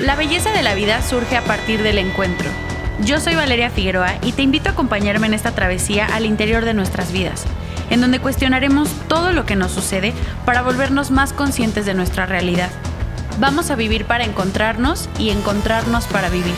La belleza de la vida surge a partir del encuentro. Yo soy Valeria Figueroa y te invito a acompañarme en esta travesía al interior de nuestras vidas, en donde cuestionaremos todo lo que nos sucede para volvernos más conscientes de nuestra realidad. Vamos a vivir para encontrarnos y encontrarnos para vivir.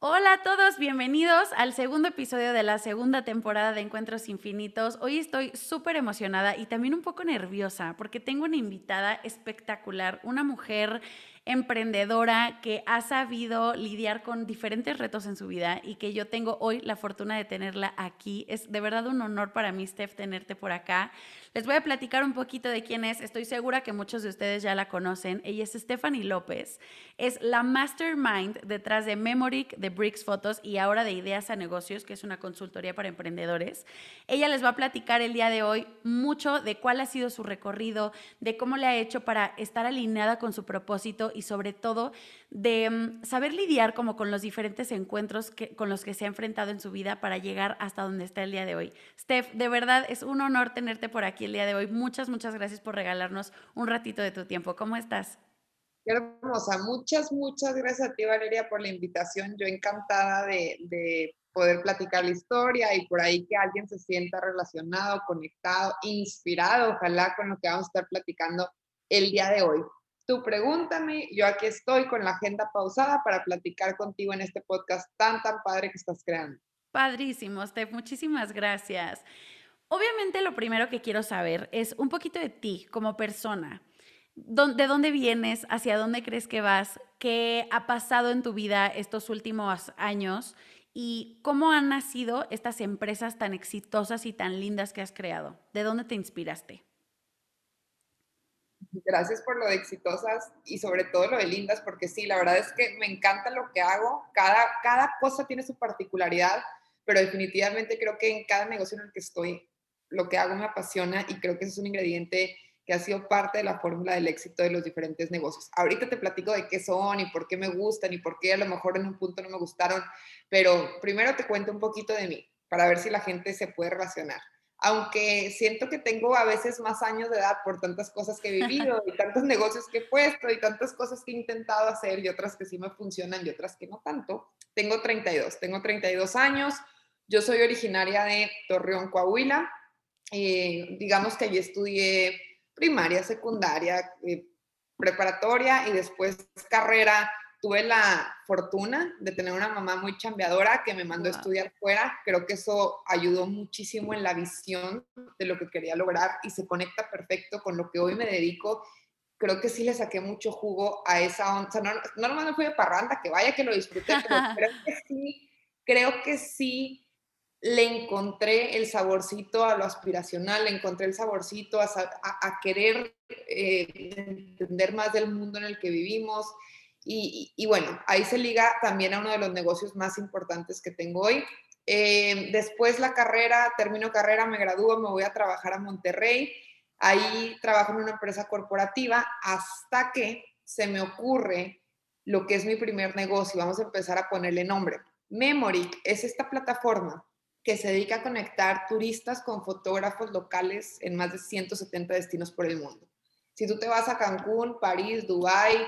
Hola a todos, bienvenidos al segundo episodio de la segunda temporada de Encuentros Infinitos. Hoy estoy súper emocionada y también un poco nerviosa porque tengo una invitada espectacular, una mujer emprendedora que ha sabido lidiar con diferentes retos en su vida y que yo tengo hoy la fortuna de tenerla aquí. Es de verdad un honor para mí, Steph, tenerte por acá. Les voy a platicar un poquito de quién es. Estoy segura que muchos de ustedes ya la conocen. Ella es Stephanie López. Es la mastermind detrás de Memoric, de Bricks Photos y ahora de Ideas a Negocios, que es una consultoría para emprendedores. Ella les va a platicar el día de hoy mucho de cuál ha sido su recorrido, de cómo le ha hecho para estar alineada con su propósito y sobre todo de mm, saber lidiar como con los diferentes encuentros que, con los que se ha enfrentado en su vida para llegar hasta donde está el día de hoy. Steph, de verdad es un honor tenerte por aquí el día de hoy. Muchas, muchas gracias por regalarnos un ratito de tu tiempo. ¿Cómo estás? Qué hermosa. Muchas, muchas gracias a ti, Valeria, por la invitación. Yo encantada de, de, poder platicar la historia y por ahí que alguien se sienta relacionado, conectado, inspirado, ojalá con lo que vamos a estar platicando el día de hoy. Tú pregúntame, yo aquí estoy con la agenda pausada para platicar contigo en este podcast tan, tan padre que estás creando. Padrísimo, Steph. Muchísimas gracias. Obviamente lo primero que quiero saber es un poquito de ti como persona. ¿De dónde vienes? ¿Hacia dónde crees que vas? ¿Qué ha pasado en tu vida estos últimos años? ¿Y cómo han nacido estas empresas tan exitosas y tan lindas que has creado? ¿De dónde te inspiraste? Gracias por lo de exitosas y sobre todo lo de lindas, porque sí, la verdad es que me encanta lo que hago. Cada, cada cosa tiene su particularidad, pero definitivamente creo que en cada negocio en el que estoy lo que hago me apasiona y creo que ese es un ingrediente que ha sido parte de la fórmula del éxito de los diferentes negocios. Ahorita te platico de qué son y por qué me gustan y por qué a lo mejor en un punto no me gustaron, pero primero te cuento un poquito de mí para ver si la gente se puede relacionar. Aunque siento que tengo a veces más años de edad por tantas cosas que he vivido y tantos negocios que he puesto y tantas cosas que he intentado hacer y otras que sí me funcionan y otras que no tanto, tengo 32, tengo 32 años, yo soy originaria de Torreón, Coahuila, eh, digamos que allí estudié primaria, secundaria, eh, preparatoria y después carrera. Tuve la fortuna de tener una mamá muy chambeadora que me mandó a estudiar fuera. Creo que eso ayudó muchísimo en la visión de lo que quería lograr y se conecta perfecto con lo que hoy me dedico. Creo que sí le saqué mucho jugo a esa onda. No, no me fui de parranda, que vaya que lo disfruté, pero creo que sí, creo que sí le encontré el saborcito a lo aspiracional, le encontré el saborcito a, querer eh, entender más del mundo en el que vivimos. Y, bueno, ahí se liga también a uno de los negocios más importantes que tengo hoy. Eh, después la carrera, termino carrera, me gradúo, me voy a trabajar a Monterrey. Ahí trabajo en una empresa corporativa hasta que se me ocurre lo que es mi primer negocio. Vamos a empezar a ponerle nombre. Memory es esta plataforma que se dedica a conectar turistas con fotógrafos locales en más de 170 destinos por el mundo. Si tú te vas a Cancún, París, Dubái,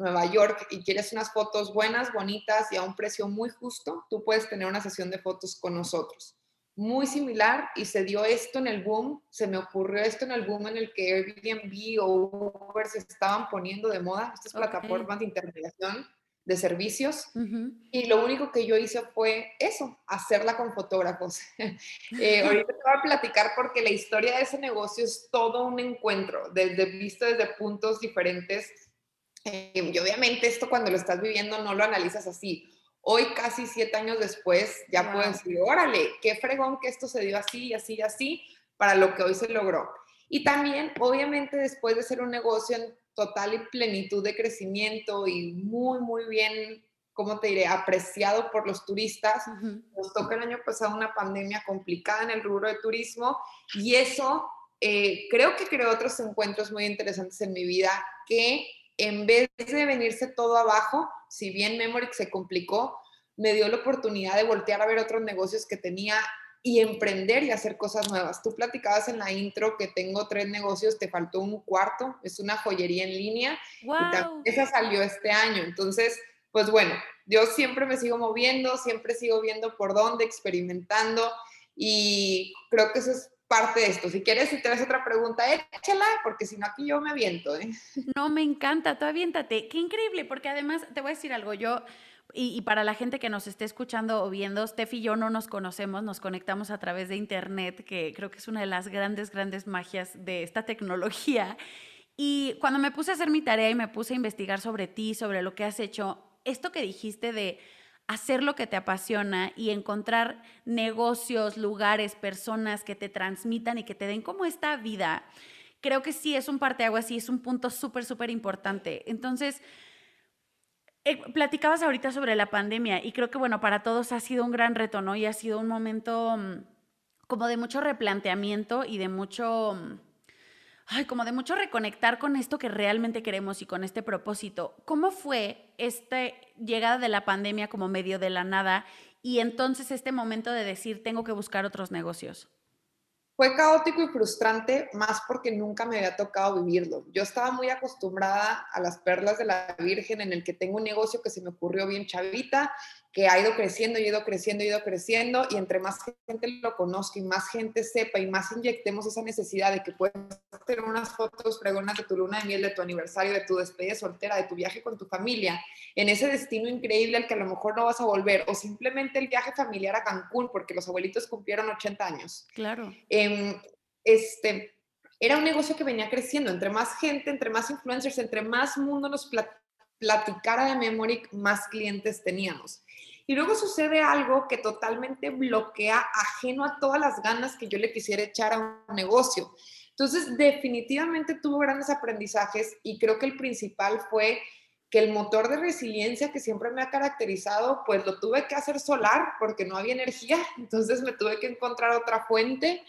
Nueva York y quieres unas fotos buenas, bonitas y a un precio muy justo, tú puedes tener una sesión de fotos con nosotros. Muy similar y se dio esto en el boom, se me ocurrió esto en el boom en el que Airbnb o Uber se estaban poniendo de moda, estas plataformas de intermediación de servicios y lo único que yo hice fue eso, hacerla con fotógrafos. eh, ahorita te voy a platicar porque la historia de ese negocio es todo un encuentro, desde, visto desde puntos diferentes. Eh, y obviamente esto cuando lo estás viviendo no lo analizas así. Hoy, casi siete años después, ya puedes decir, órale, qué fregón que esto se dio así y así y así para lo que hoy se logró. Y también, obviamente, después de ser un negocio en total y plenitud de crecimiento y muy, muy bien, ¿cómo te diré?, apreciado por los turistas. Nos toca el año pasado una pandemia complicada en el rubro de turismo y eso eh, creo que creó otros encuentros muy interesantes en mi vida que en vez de venirse todo abajo, si bien Memory se complicó, me dio la oportunidad de voltear a ver otros negocios que tenía y emprender y hacer cosas nuevas. Tú platicabas en la intro que tengo tres negocios, te faltó un cuarto, es una joyería en línea. Wow. esa salió este año. Entonces, pues bueno, yo siempre me sigo moviendo, siempre sigo viendo por dónde, experimentando y creo que eso es parte de esto. Si quieres, si tienes otra pregunta, échala, porque si no aquí yo me aviento. ¿eh? No, me encanta, tú aviéntate. Qué increíble, porque además te voy a decir algo, yo y, para la gente que nos esté escuchando o viendo, Steph y yo no nos conocemos, nos conectamos a través de Internet, que creo que es una de las grandes, grandes magias de esta tecnología. Y cuando me puse a hacer mi tarea y me puse a investigar sobre ti, sobre lo que has hecho, esto que dijiste de hacer lo que te apasiona y encontrar negocios, lugares, personas que te transmitan y que te den como esta vida, creo que sí es un parteaguas y es un punto súper, súper importante. Entonces, eh, platicabas ahorita sobre la pandemia y creo que, bueno, para todos ha sido un gran reto, ¿no? Y ha sido un momento mm, como de mucho replanteamiento y de mucho, mm, ay, como de mucho reconectar con esto que realmente queremos y con este propósito. ¿Cómo fue esta llegada de la pandemia como medio de la nada y entonces este momento de decir, tengo que buscar otros negocios? Fue caótico y frustrante, más porque nunca me había tocado vivirlo. Yo estaba muy acostumbrada a las perlas de la Virgen, en el que tengo un negocio que se me ocurrió bien chavita, que ha ido creciendo, y ido creciendo, y ido creciendo, y entre más gente lo conozca y más gente sepa y más inyectemos esa necesidad de que puedas tener unas fotos pregonas de tu luna de miel, de tu aniversario, de tu despedida soltera, de tu viaje con tu familia, en ese destino increíble al que a lo mejor no vas a volver, o simplemente el viaje familiar a Cancún, porque los abuelitos cumplieron 80 años. Claro. Em, este, era un negocio que venía creciendo, entre más gente, entre más influencers, entre más mundo nos platicara de Memory, más clientes teníamos. Y luego sucede algo que totalmente bloquea, ajeno a todas las ganas que yo le quisiera echar a un negocio. Entonces, definitivamente tuvo grandes aprendizajes y creo que el principal fue que el motor de resiliencia que siempre me ha caracterizado, pues lo tuve que hacer solar porque no había energía. Entonces me tuve que encontrar otra fuente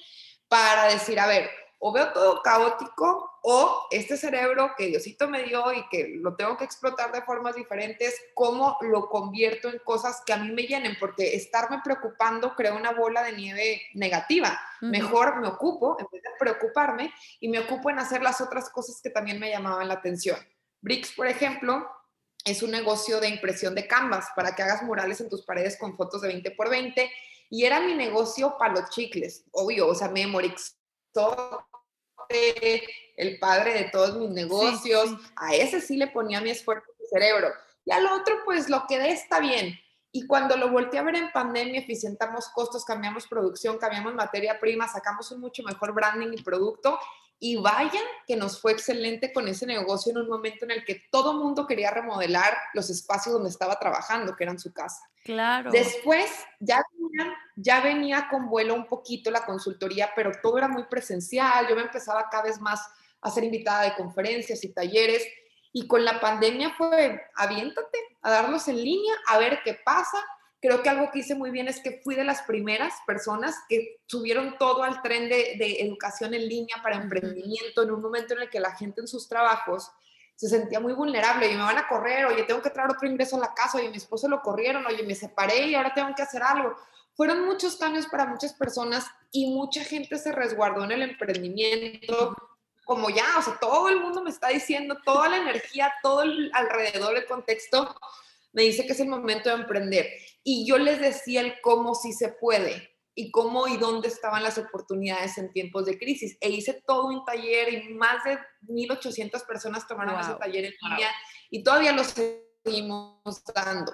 para decir, a ver, o veo todo caótico o este cerebro que Diosito me dio y que lo tengo que explotar de formas diferentes, ¿cómo lo convierto en cosas que a mí me llenen? Porque estarme preocupando crea una bola de nieve negativa. Mejor me ocupo, en vez de preocuparme, y me ocupo en hacer las otras cosas que también me llamaban la atención. Bricks, por ejemplo, es un negocio de impresión de canvas para que hagas murales en tus paredes con fotos de 20 por 20 y era mi negocio para los chicles, obvio, o sea, Memorix, todo el padre de todos mis negocios, a ese sí le ponía mi esfuerzo mi cerebro. Y al otro, pues lo que dé está bien. Y cuando lo volteé a ver en pandemia, eficientamos costos, cambiamos producción, cambiamos materia prima, sacamos un mucho mejor branding y producto. Y vaya que nos fue excelente con ese negocio en un momento en el que todo mundo quería remodelar los espacios donde estaba trabajando, que eran su casa. Claro. Después ya venía, ya venía con vuelo un poquito la consultoría, pero todo era muy presencial. Yo me empezaba cada vez más a ser invitada de conferencias y talleres. Y con la pandemia fue, aviéntate a darlos en línea, a ver qué pasa. Creo que algo que hice muy bien es que fui de las primeras personas que subieron todo al tren de, de educación en línea para emprendimiento en un momento en el que la gente en sus trabajos se sentía muy vulnerable y me van a correr, oye, tengo que traer otro ingreso a la casa, oye, mi esposo lo corrieron, oye, me separé y ahora tengo que hacer algo. Fueron muchos cambios para muchas personas y mucha gente se resguardó en el emprendimiento, como ya, o sea, todo el mundo me está diciendo, toda la energía, todo el alrededor del contexto me dice que es el momento de emprender. Y yo les decía el cómo sí se puede y cómo y dónde estaban las oportunidades en tiempos de crisis. E hice todo un taller y más de 1.800 personas tomaron ese taller en línea y todavía lo seguimos dando.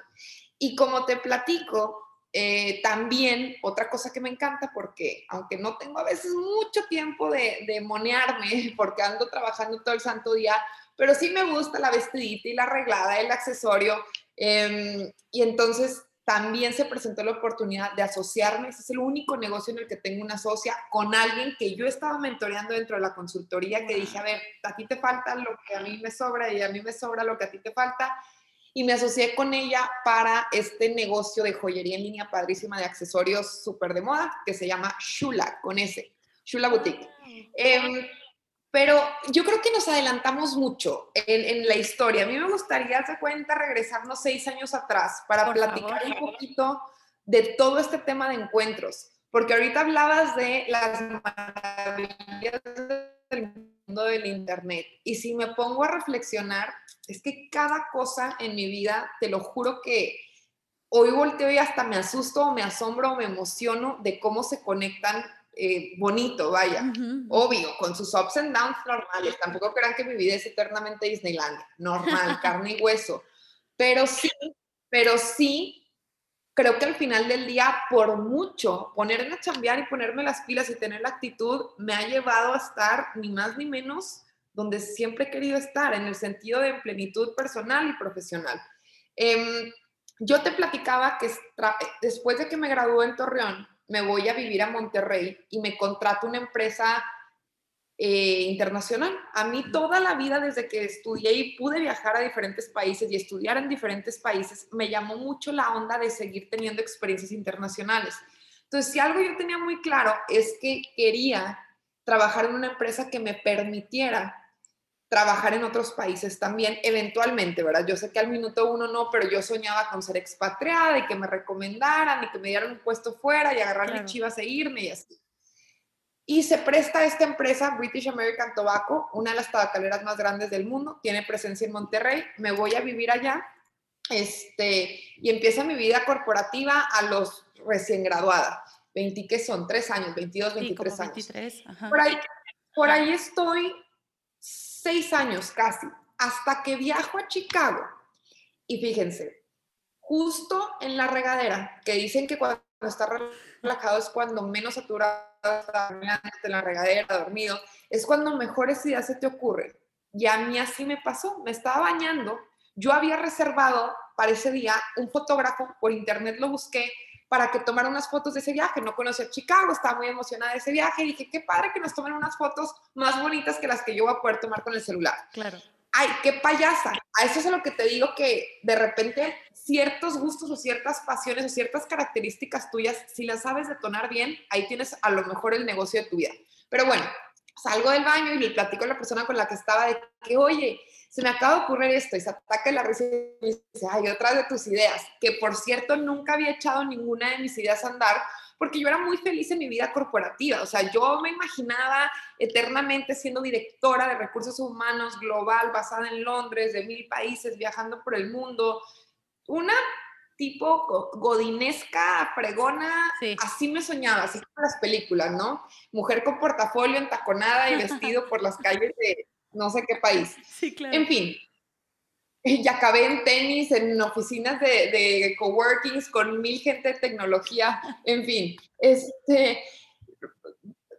Y como te platico, eh, también otra cosa que me encanta, porque aunque no tengo a veces mucho tiempo de, de monearme, porque ando trabajando todo el santo día, pero sí me gusta la vestidita y la arreglada, el accesorio. Em, y entonces también se presentó la oportunidad de asociarme. Ese es el único negocio en el que tengo una socia con alguien que yo estaba mentoreando dentro de la consultoría, que dije, a ver, a ti te falta lo que a mí me sobra y a mí me sobra lo que a ti te falta. Y me asocié con ella para este negocio de joyería en línea padrísima de accesorios súper de moda que se llama Shula, con ese, Shula Boutique. Eh, pero yo creo que nos adelantamos mucho en, la historia. A mí me gustaría, hacer cuenta, regresarnos seis años atrás para platicar un poquito de todo este tema de encuentros. porque ahorita hablabas de las maravillas del mundo del Internet. Y si me pongo a reflexionar, es que cada cosa en mi vida, te lo juro que hoy volteo y hasta me asusto me asombro o me emociono de cómo se conectan eh, bonito, vaya, obvio, con sus ups and downs normales. Tampoco crean que mi vida es eternamente Disneyland, normal, carne y hueso. Pero sí, pero sí creo que al final del día, por mucho, ponerme a chambear y ponerme las pilas y tener la actitud me ha llevado a estar ni más ni menos donde siempre he querido estar, en el sentido de plenitud personal y profesional. Em, yo te platicaba que después de que me gradué en Torreón, me voy a vivir a Monterrey y me contrato una empresa eh, internacional. A mí toda la vida, desde que estudié y pude viajar a diferentes países y estudiar en diferentes países, me llamó mucho la onda de seguir teniendo experiencias internacionales. Entonces, si algo yo tenía muy claro es que quería trabajar en una empresa que me permitiera trabajar en otros países también, eventualmente, ¿verdad? Yo sé que al minuto uno no, pero yo soñaba con ser expatriada y que me recomendaran y que me dieran un puesto fuera y agarrar mi chivas e irme y así. Y se presta a esta empresa, British American Tobacco, una de las tabacaleras más grandes del mundo, tiene presencia en Monterrey, me voy a vivir allá este, y empieza mi vida corporativa a los recién graduada. 20, ¿qué son? Tres años, 22, 23 años. Por, ahí, por ahí estoy seis años casi, hasta que viajo a Chicago. Y fíjense, justo en la regadera, que dicen que cuando está relajado es cuando menos saturado en la regadera, dormido, es cuando mejores ideas se te ocurren. Y a mí así me pasó, me estaba bañando, yo había reservado para ese día un fotógrafo, por internet lo busqué, para que tomara unas fotos de ese viaje. No conocía Chicago, estaba muy emocionada de ese viaje y dije, qué padre que nos tomen unas fotos más bonitas que las que yo voy a poder tomar con el celular. Claro. Ay, qué payasa. A eso es a lo que te digo que de repente ciertos gustos o ciertas pasiones o ciertas características tuyas, si las sabes detonar bien, ahí tienes a lo mejor el negocio de tu vida. Pero bueno, salgo del baño y le platico a la persona con la que estaba de que, oye, se me acaba de ocurrir esto y se ataca la risa y dice, ay, otra de tus ideas, que por cierto nunca había echado ninguna de mis ideas a andar porque yo era muy feliz en mi vida corporativa, o sea, yo me imaginaba eternamente siendo directora de recursos humanos global, basada en Londres, de mil países, viajando por el mundo, una tipo godinesca, fregona, así me soñaba, así como las películas, ¿no? Mujer con portafolio entaconada y vestido por las calles de no sé qué país. Sí, claro. En fin, y acabé en tenis, en oficinas de, de coworkings con mil gente de tecnología, en fin. Este,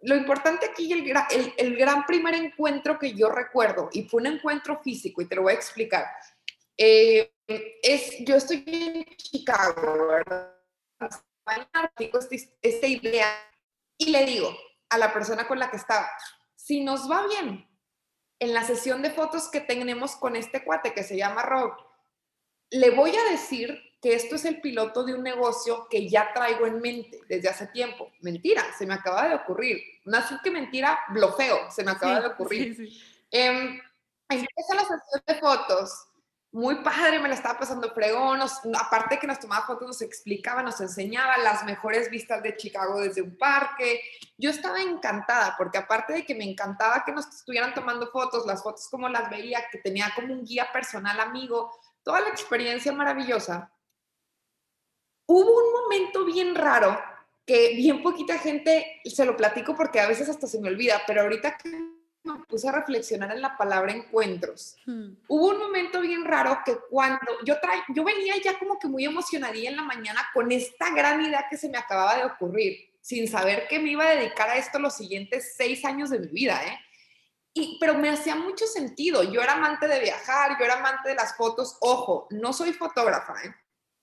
lo importante aquí, el, el, el gran primer encuentro que yo recuerdo, y fue un encuentro físico, y te lo voy a explicar, eh, es, yo estoy en Chicago, ¿verdad? Esta idea y le digo a la persona con la que estaba, si nos va bien en la sesión de fotos que tenemos con este cuate que se llama Rob, le voy a decir que esto es el piloto de un negocio que ya traigo en mente desde hace tiempo. Mentira, se me acaba de ocurrir. No es que mentira, blofeo, se me acaba de ocurrir. Em, empieza la sesión de fotos muy padre, me la estaba pasando fregón, aparte que nos tomaba fotos, nos explicaba, nos enseñaba las mejores vistas de Chicago desde un parque. Yo estaba encantada, porque aparte de que me encantaba que nos estuvieran tomando fotos, las fotos como las veía, que tenía como un guía personal amigo, toda la experiencia maravillosa, hubo un momento bien raro que bien poquita gente se lo platico porque a veces hasta se me olvida, pero ahorita que me puse a reflexionar en la palabra encuentros. Hmm. Hubo un momento bien raro que cuando yo, yo venía ya como que muy emocionadilla en la mañana con esta gran idea que se me acababa de ocurrir, sin saber que me iba a dedicar a esto los siguientes seis años de mi vida, ¿eh? Y, pero me hacía mucho sentido. Yo era amante de viajar, yo era amante de las fotos. Ojo, no soy fotógrafa, ¿eh?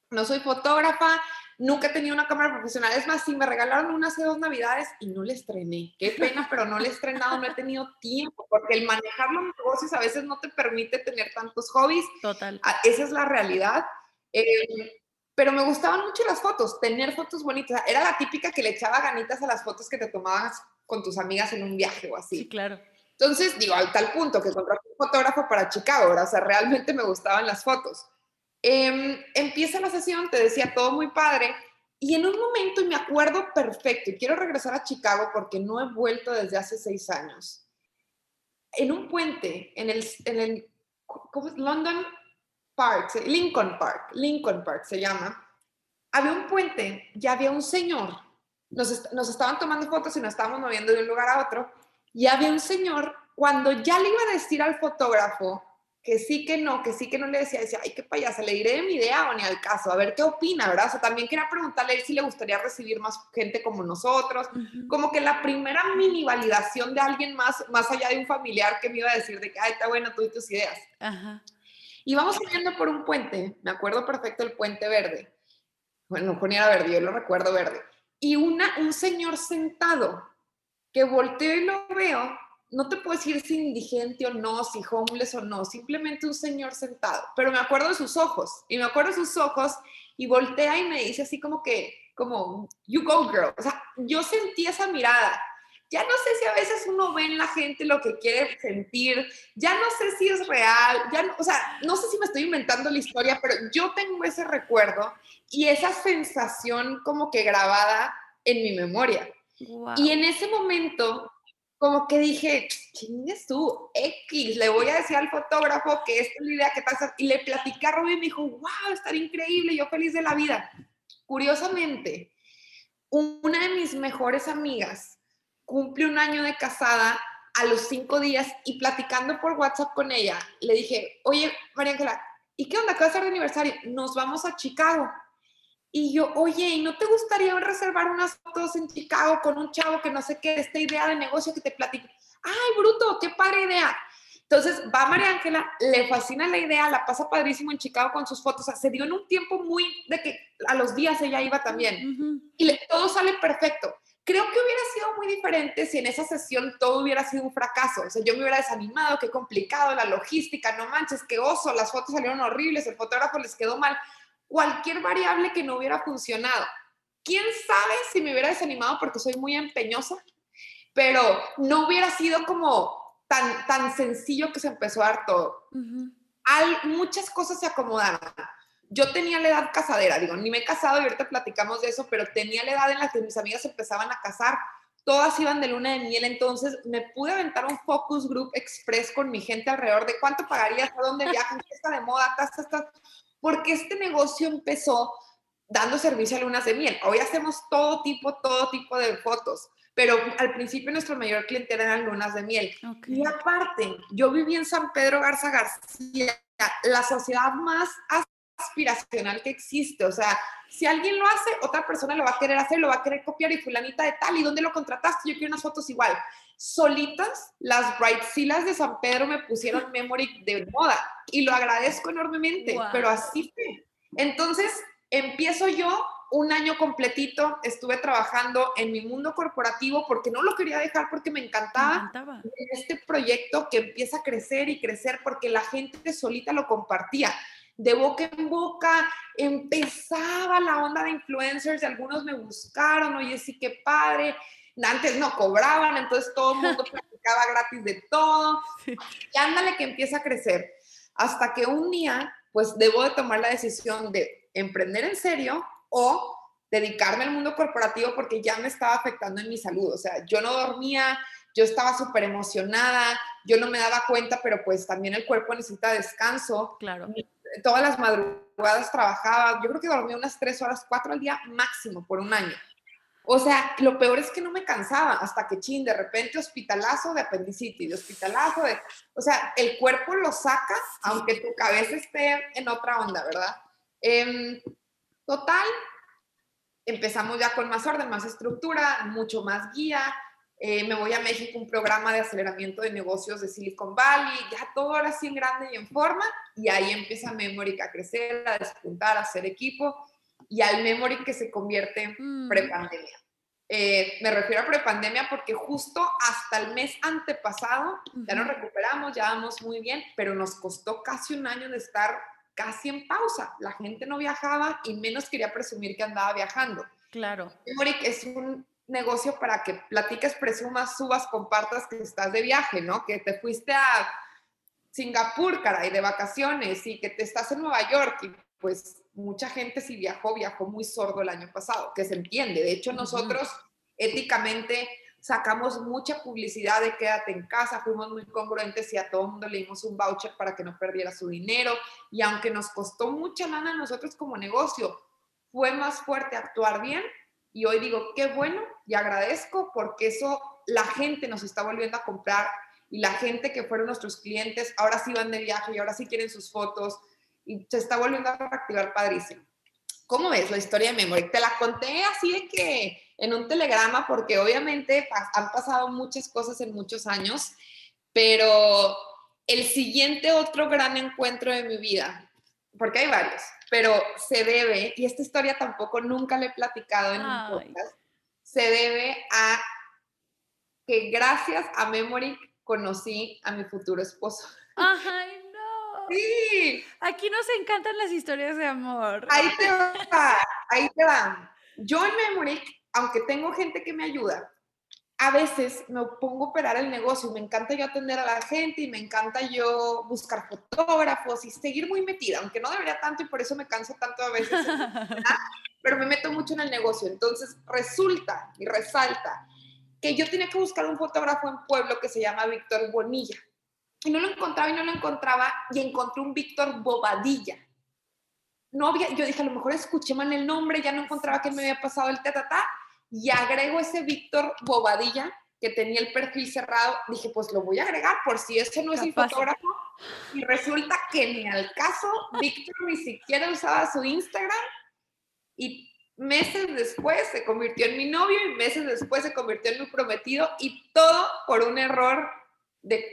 No soy fotógrafa, Nunca he tenido una cámara profesional. Es más, si me regalaron una hace dos navidades y no le estrené. Qué pena, pero no le he estrenado, no he tenido tiempo, porque el manejar los negocios a veces no te permite tener tantos hobbies. Total. Ah, esa es la realidad. Eh, pero me gustaban mucho las fotos, tener fotos bonitas. Era la típica que le echaba ganitas a las fotos que te tomabas con tus amigas en un viaje o así. Sí, claro. Entonces, digo, al tal punto que contraté un fotógrafo para Chicago, o sea, realmente me gustaban las fotos. Em, empieza la sesión, te decía todo muy padre, Y en un momento, y me acuerdo perfecto, y quiero regresar a Chicago porque no he vuelto desde hace seis años, en un puente, en el, ¿cómo es? London Park, Lincoln Park, Lincoln Park se llama, había un puente y había un señor, nos, nos estaban tomando fotos y nos estábamos moviendo de un lugar a otro, y había un señor, cuando ya le iba a decir al fotógrafo, que sí, que no, que sí, que no le decía, decía, ay, qué payasa, le diré de mi idea o ni al caso, a ver qué opina, ¿verdad? O sea, también quería preguntarle si le gustaría recibir más gente como nosotros, como que la primera mini validación de alguien más, más allá de un familiar que me iba a decir de que, ay, está bueno, tú y tus ideas. Ajá. Y vamos subiendo por un puente, me acuerdo perfecto el puente verde, bueno, no era verde, yo lo recuerdo verde, y una, un señor sentado que volteo y lo veo no te puedo decir si indigente o no, si homeless o no, simplemente un señor sentado, pero me acuerdo de sus ojos y me acuerdo de sus ojos y voltea y me dice así como que, como, you go girl, o sea, yo sentí esa mirada. Ya no sé si a veces uno ve en la gente lo que quiere sentir, ya no sé si es real, ya no, o sea, no sé si me estoy inventando la historia, pero yo tengo ese recuerdo y esa sensación como que grabada en mi memoria. Y en ese momento como que dije, ¿quién es tú? X, le voy a decir al fotógrafo que esta es la idea que pasa. Y le platicé a Robbie y me dijo, wow, estaría increíble, yo feliz de la vida. Curiosamente, una de mis mejores amigas cumple un año de casada a los cinco días y platicando por WhatsApp con ella, le dije, oye, María Ángela, ¿y qué onda? ¿Qué va ser de aniversario? Nos vamos a Chicago. Y yo, oye, ¿y no te gustaría reservar unas fotos en Chicago con un chavo que no sé qué, esta idea de negocio que te platique? ¡Ay, bruto! ¡Qué padre idea! Entonces va María Ángela, le fascina la idea, la pasa padrísimo en Chicago con sus fotos. O sea, se dio en un tiempo muy de que a los días ella iba también. Y todo sale perfecto. Creo que hubiera sido muy diferente si en esa sesión todo hubiera sido un fracaso. O sea, yo me hubiera desanimado, qué complicado, la logística, no manches, qué oso, las fotos salieron horribles, el fotógrafo les quedó mal cualquier variable que no hubiera funcionado. ¿Quién sabe si me hubiera desanimado porque soy muy empeñosa? Pero no hubiera sido como tan, tan sencillo que se empezó a dar todo. Hay, muchas cosas se acomodaron. Yo tenía la edad casadera, digo, ni me he casado y ahorita platicamos de eso, pero tenía la edad en la que mis amigas empezaban a casar, todas iban de luna de miel, entonces me pude aventar un focus group express con mi gente alrededor de cuánto pagarías, a dónde viajan, qué está de moda, tas, tas, porque este negocio empezó dando servicio a lunas de miel. Hoy hacemos todo tipo, todo tipo de fotos, pero al principio nuestro mayor cliente eran lunas de miel. Y aparte, yo viví en San Pedro Garza García, la sociedad más aspiracional que existe. O sea, si alguien lo hace, otra persona lo va a querer hacer, lo va a querer copiar y fulanita de tal, ¿y dónde lo contrataste? Yo quiero unas fotos igual. Solitas, las Brightsilas de San Pedro me pusieron memory de moda y lo agradezco enormemente, pero así fue. Entonces, empiezo yo un año completito, estuve trabajando en mi mundo corporativo porque no lo quería dejar porque me encantaba, este proyecto que empieza a crecer y crecer porque la gente solita lo compartía de boca en boca, empezaba la onda de influencers, algunos me buscaron, oye, sí, qué padre, antes no cobraban, entonces todo el mundo platicaba gratis de todo, y ándale que empieza a crecer, hasta que un día, pues debo de tomar la decisión de emprender en serio o dedicarme al mundo corporativo porque ya me estaba afectando en mi salud, o sea, yo no dormía, yo estaba súper emocionada, yo no me daba cuenta, pero pues también el cuerpo necesita descanso. Claro todas las madrugadas trabajaba, yo creo que dormía unas tres horas, cuatro al día máximo por un año. O sea, lo peor es que no me cansaba hasta que, chin, de repente hospitalazo de apendicitis, de hospitalazo de... O sea, el cuerpo lo saca, aunque tu cabeza esté en otra onda, ¿verdad? Em, total, empezamos ya con más orden, más estructura, mucho más guía, eh, me voy a México, un programa de aceleramiento de negocios de Silicon Valley, ya todo ahora sí en grande y en forma, y ahí empieza Memory a crecer, a despuntar, a hacer equipo, y al Memory que se convierte mm. prepandemia. Eh, me refiero a prepandemia porque justo hasta el mes antepasado ya nos recuperamos, ya vamos muy bien, pero nos costó casi un año de estar casi en pausa. La gente no viajaba y menos quería presumir que andaba viajando. Claro. Memory es un negocio para que platiques, presumas, subas, compartas que estás de viaje, ¿no? Que te fuiste a Singapur, caray, de vacaciones y que te estás en Nueva York y pues mucha gente si viajó, viajó muy sordo el año pasado, que se entiende. De hecho, nosotros éticamente sacamos mucha publicidad de quédate en casa, fuimos muy congruentes y a todo el mundo le dimos un voucher para que no perdiera su dinero. Y aunque nos costó mucha lana a nosotros como negocio, fue más fuerte actuar bien. Y hoy digo, qué bueno y agradezco porque eso la gente nos está volviendo a comprar y la gente que fueron nuestros clientes ahora sí van de viaje y ahora sí quieren sus fotos y se está volviendo a reactivar padrísimo. ¿Cómo ves la historia de Memory? Te la conté así de que en un telegrama porque obviamente han pasado muchas cosas en muchos años, pero el siguiente otro gran encuentro de mi vida, porque hay varios, pero se debe, y esta historia tampoco nunca le he platicado en un podcast, se debe a que gracias a Memory conocí a mi futuro esposo. Ay, no. Sí. Aquí nos encantan las historias de amor. Ahí te va, ahí te va. Yo en Memory aunque tengo gente que me ayuda, a veces me pongo a operar el negocio, me encanta yo atender a la gente y me encanta yo buscar fotógrafos y seguir muy metida, aunque no debería tanto y por eso me canso tanto a veces, pero me meto mucho en el negocio. Entonces resulta y resalta que yo tenía que buscar un fotógrafo en Pueblo que se llama Víctor Bonilla. Y no lo encontraba y no lo encontraba y encontré un Víctor Bobadilla. No había, yo dije, a lo mejor escuché mal el nombre, ya no encontraba que me había pasado el tatata y agrego ese Víctor Bobadilla que tenía el perfil cerrado, dije, pues lo voy a agregar por si ese no es el fotógrafo. Y resulta que ni al caso, Víctor ni siquiera usaba su Instagram y meses después se convirtió en mi novio y meses después se convirtió en mi prometido y todo por un error de,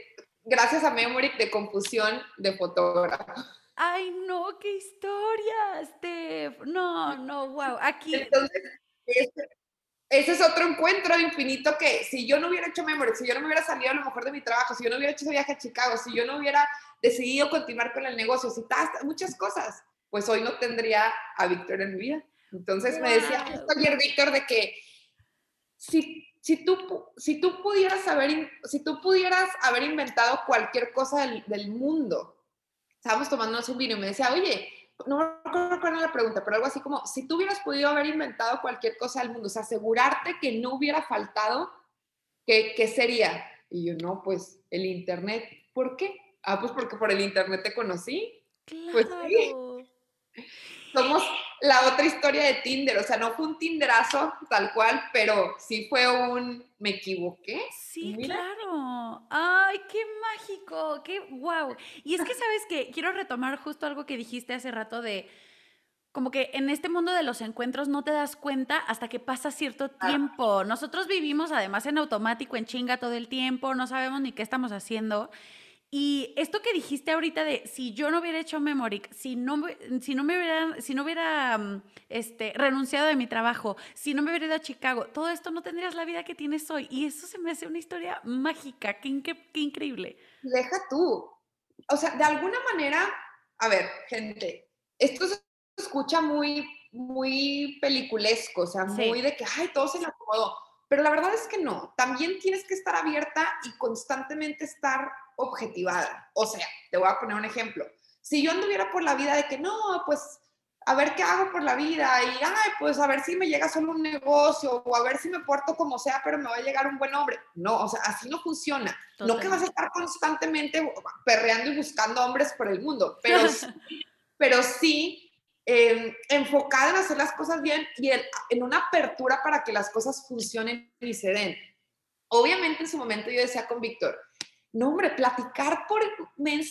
gracias a Memory, de confusión de fotógrafo. Ay, no, qué historia, Steph. No, no, wow. Aquí. Entonces, ese es otro encuentro infinito que si yo no hubiera hecho memoria, si yo no me hubiera salido a lo mejor de mi trabajo, si yo no hubiera hecho ese viaje a Chicago, si yo no hubiera decidido continuar con el negocio, si muchas cosas, pues hoy no tendría a Víctor en mi vida. Entonces me decía ayer Víctor de que si, si, tú, si, tú pudieras haber, si tú pudieras haber inventado cualquier cosa del, del mundo, estábamos tomándonos un vino y me decía, oye, no me acuerdo cuál era la pregunta, pero algo así como, si tú hubieras podido haber inventado cualquier cosa del mundo, o sea, asegurarte que no hubiera faltado, ¿qué, qué sería? Y yo, no, pues el Internet. ¿Por qué? Ah, pues porque por el Internet te conocí. Pues claro. Somos la otra historia de Tinder, o sea, no fue un Tinderazo tal cual, pero sí fue un, me equivoqué. Sí, claro. Ay, qué mágico, qué wow. Y es que, ¿sabes que Quiero retomar justo algo que dijiste hace rato de como que en este mundo de los encuentros no te das cuenta hasta que pasa cierto tiempo. Nosotros vivimos además en automático, en chinga todo el tiempo, no sabemos ni qué estamos haciendo. Y esto que dijiste ahorita de si yo no hubiera hecho Memoric, si no, si no me hubiera, si no hubiera mm, este, renunciado de mi trabajo, si no me hubiera ido a Chicago, todo esto no tendrías la vida que tienes hoy. Y eso se me hace una historia mágica, qué, qué, increíble. Deja tú. O sea, de alguna manera, a ver, gente, esto se escucha muy, muy peliculesco, o sea, muy de que, ay, todo se le acomodó. Pero la verdad es que no. También tienes que estar abierta y constantemente estar objetivada. O sea, te voy a poner un ejemplo. Si yo anduviera por la vida de que no, pues a ver qué hago por la vida y, ay, pues a ver si me llega solo un negocio o a ver si me porto como sea, pero me va a llegar un buen hombre. No, o sea, así no funciona. No que vas a estar constantemente perreando y buscando hombres por el mundo, pero, pero sí eh, enfocada en hacer las cosas bien y en una apertura para que las cosas funcionen y se den. Obviamente en su momento yo decía con Víctor, no, hombre, platicar por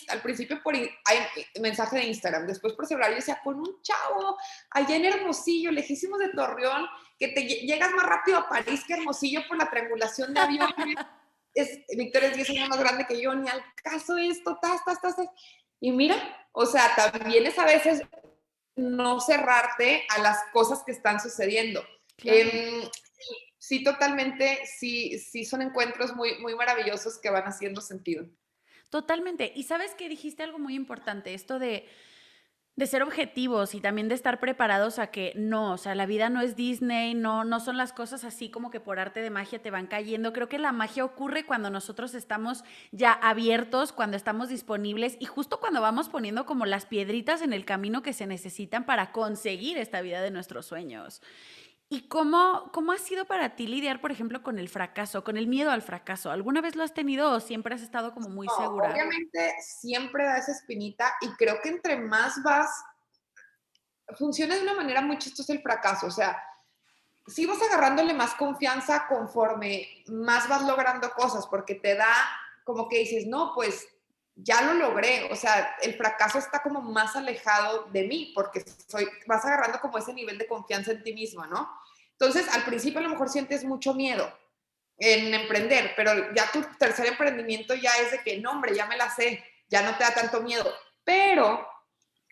al principio por hay mensaje de Instagram, después por celular, yo decía, con un chavo allá en Hermosillo, lejísimos de Torreón, que te llegas más rápido a París que Hermosillo por la triangulación de aviones. es, Víctor es 10 años más grande que yo, ni al caso esto, tas, tas, tas, Y mira, o sea, también es a veces no cerrarte a las cosas que están sucediendo. Em, sí, totalmente, sí, sí son encuentros muy, muy maravillosos que van haciendo sentido. Totalmente. Y sabes que dijiste algo muy importante, esto de de ser objetivos y también de estar preparados a que no, o sea, la vida no es Disney, no, no son las cosas así como que por arte de magia te van cayendo. Creo que la magia ocurre cuando nosotros estamos ya abiertos, cuando estamos disponibles y justo cuando vamos poniendo como las piedritas en el camino que se necesitan para conseguir esta vida de nuestros sueños. ¿Y cómo, cómo ha sido para ti lidiar, por ejemplo, con el fracaso, con el miedo al fracaso? ¿Alguna vez lo has tenido o siempre has estado como muy segura? Obviamente siempre da esa espinita y creo que entre más vas, funciona de una manera muy chistosa el fracaso. O sea, si vas agarrándole más confianza conforme más vas logrando cosas, porque te da como que dices, no, pues ya lo logré, o sea, el fracaso está como más alejado de mí porque soy, vas agarrando como ese nivel de confianza en ti misma, ¿no? Entonces, al principio a lo mejor sientes mucho miedo en emprender, pero ya tu tercer emprendimiento ya es de que, no, hombre, ya me la sé, ya no te da tanto miedo. Pero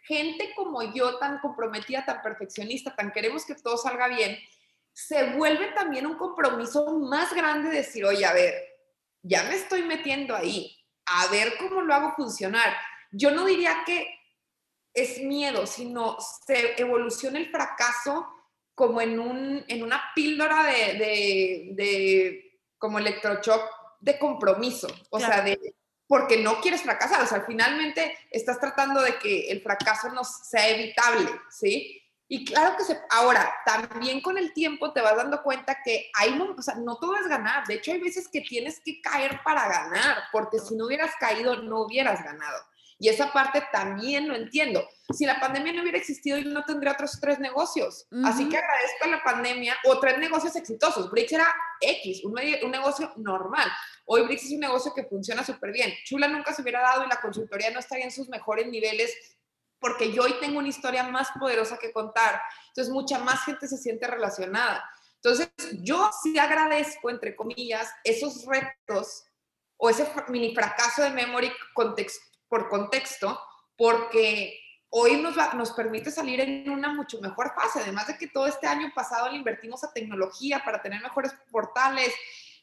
gente como yo, tan comprometida, tan perfeccionista, tan queremos que todo salga bien, se vuelve también un compromiso más grande de decir, oye, a ver, ya me estoy metiendo ahí, a ver cómo lo hago funcionar. Yo no diría que es miedo, sino se evoluciona el fracaso como en, un, en una píldora de, de, como electrochoc de compromiso, o sea, de porque no quieres fracasar, o sea, finalmente estás tratando de que el fracaso no sea evitable, ¿sí? Y claro que se, ahora, también con el tiempo te vas dando cuenta que hay, o sea, no todo es ganar. De hecho, hay veces que tienes que caer para ganar, porque si no hubieras caído, no hubieras ganado. Y esa parte también lo entiendo. Si la pandemia no hubiera existido, yo no tendría otros tres negocios. Así que agradezco a la pandemia o tres negocios exitosos. Brix era X, un, un negocio normal. Hoy Brix es un negocio que funciona súper bien. Chula nunca se hubiera dado y la consultoría no estaría en sus mejores niveles porque yo hoy tengo una historia más poderosa que contar. Entonces, mucha más gente se siente relacionada. Entonces, yo sí agradezco, entre comillas, esos retos o ese mini fracaso de memory por contexto, porque hoy nos, nos permite salir en una mucho mejor fase. Además de que todo este año pasado le invertimos a tecnología para tener mejores portales.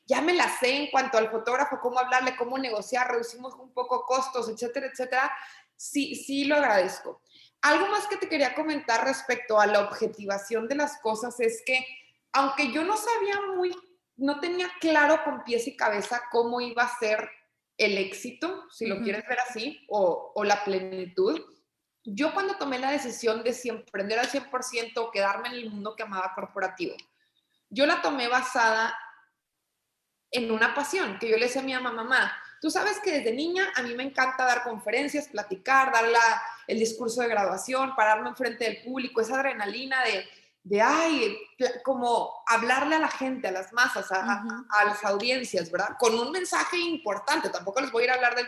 Ya me la sé en cuanto al fotógrafo, cómo hablarle, cómo negociar, reducimos un poco costos, etcétera, etcétera sí, sí lo agradezco. Algo más que te quería comentar respecto a la objetivación de las cosas es que, aunque yo no sabía muy, no tenía claro con pies y cabeza cómo iba a ser el éxito, si lo quieres ver así, o, o, la plenitud, yo cuando tomé la decisión de si emprender al 100% o quedarme en el mundo que amaba corporativo, yo la tomé basada en una pasión, que yo le decía a mi mamá, mamá, Tú sabes que desde niña a mí me encanta dar conferencias, platicar, dar el discurso de graduación, pararme enfrente del público, esa adrenalina de, de ay, como hablarle a la gente, a las masas, a, las audiencias, ¿verdad? Con un mensaje importante. Tampoco les voy a ir a hablar del,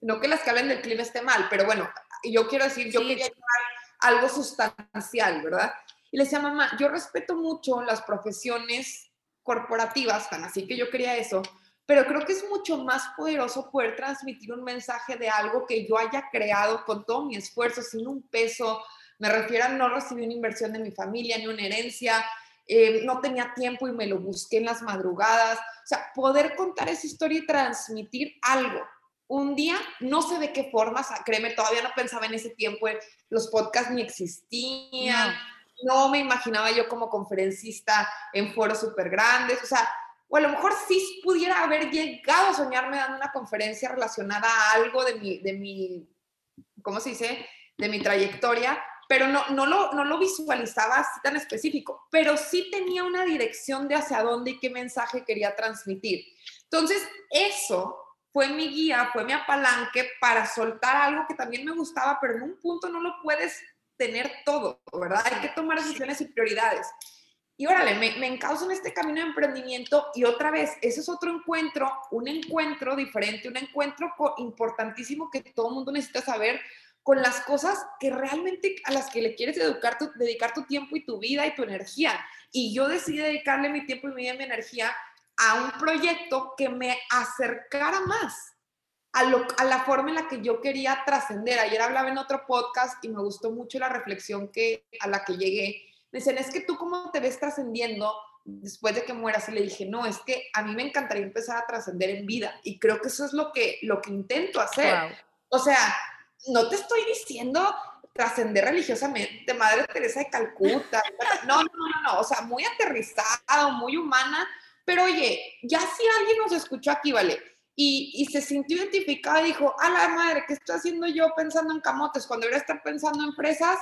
no que las que hablen del clima esté mal, pero bueno, yo quiero decir, yo quería llevar algo sustancial, ¿verdad? Y le decía, mamá, yo respeto mucho las profesiones corporativas, tan así que yo quería eso, pero creo que es mucho más poderoso poder transmitir un mensaje de algo que yo haya creado con todo mi esfuerzo, sin un peso. Me refiero a no recibir una inversión de mi familia ni una herencia, eh, no tenía tiempo y me lo busqué en las madrugadas. O sea, poder contar esa historia y transmitir algo. Un día, no sé de qué forma, créeme, todavía no pensaba en ese tiempo, los podcasts ni existían, no, no me imaginaba yo como conferencista en foros súper grandes, o sea, o a lo mejor sí pudiera haber llegado a soñarme dando una conferencia relacionada a algo de mi, de mi ¿cómo se dice? De mi trayectoria, pero no, no, lo, no lo visualizaba así tan específico, pero sí tenía una dirección de hacia dónde y qué mensaje quería transmitir. Entonces, eso fue mi guía, fue mi apalanque para soltar algo que también me gustaba, pero en un punto no lo puedes tener todo, ¿verdad? Hay que tomar decisiones y prioridades. Y órale, me, me encauso en este camino de emprendimiento y otra vez, ese es otro encuentro, un encuentro diferente, un encuentro importantísimo que todo mundo necesita saber con las cosas que realmente a las que le quieres educar dedicar tu tiempo y tu vida y tu energía. Y yo decidí dedicarle mi tiempo y mi, mi energía a un proyecto que me acercara más a, lo, a la forma en la que yo quería trascender. Ayer hablaba en otro podcast y me gustó mucho la reflexión que, a la que llegué me dicen, es que tú cómo te ves trascendiendo después de que mueras. Y le dije, no, es que a mí me encantaría empezar a trascender en vida. Y creo que eso es lo que, lo que intento hacer. O sea, no te estoy diciendo trascender religiosamente, Madre Teresa de Calcuta. No, no, no, no, o sea, muy aterrizado, muy humana, pero oye, ya si alguien nos escuchó aquí, ¿vale? Y, y, se sintió identificada y dijo, a la madre, ¿qué estoy haciendo yo pensando en camotes? Cuando debería estar pensando en fresas,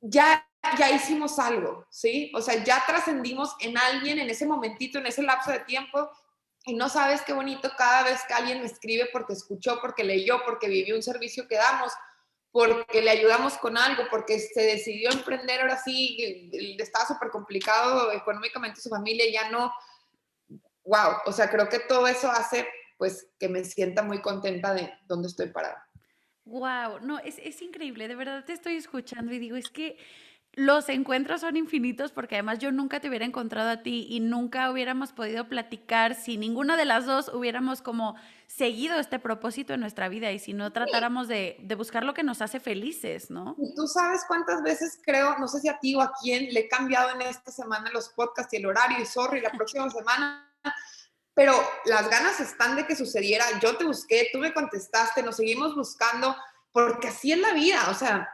ya, ya hicimos algo, ¿sí? O sea, ya trascendimos en alguien en ese momentito, en ese lapso de tiempo, y no sabes qué bonito cada vez que alguien me escribe porque escuchó, porque leyó, porque vivió un servicio que damos, porque le ayudamos con algo, porque se decidió emprender ahora sí, estaba súper complicado económicamente su familia, ya no. Wow, o sea, creo que todo eso hace pues que me sienta muy contenta de dónde estoy parada. Wow, no, es, es increíble, de verdad te estoy escuchando y digo, es que los encuentros son infinitos porque además yo nunca te hubiera encontrado a ti y nunca hubiéramos podido platicar si ninguna de las dos hubiéramos como seguido este propósito en nuestra vida y si no tratáramos de, de, buscar lo que nos hace felices, ¿no? Y tú sabes cuántas veces creo, no sé si a ti o a quién, le he cambiado en esta semana los podcasts y el horario y sorry, la próxima semana, pero las ganas están de que sucediera. Yo te busqué, tú me contestaste, nos seguimos buscando porque así es la vida, o sea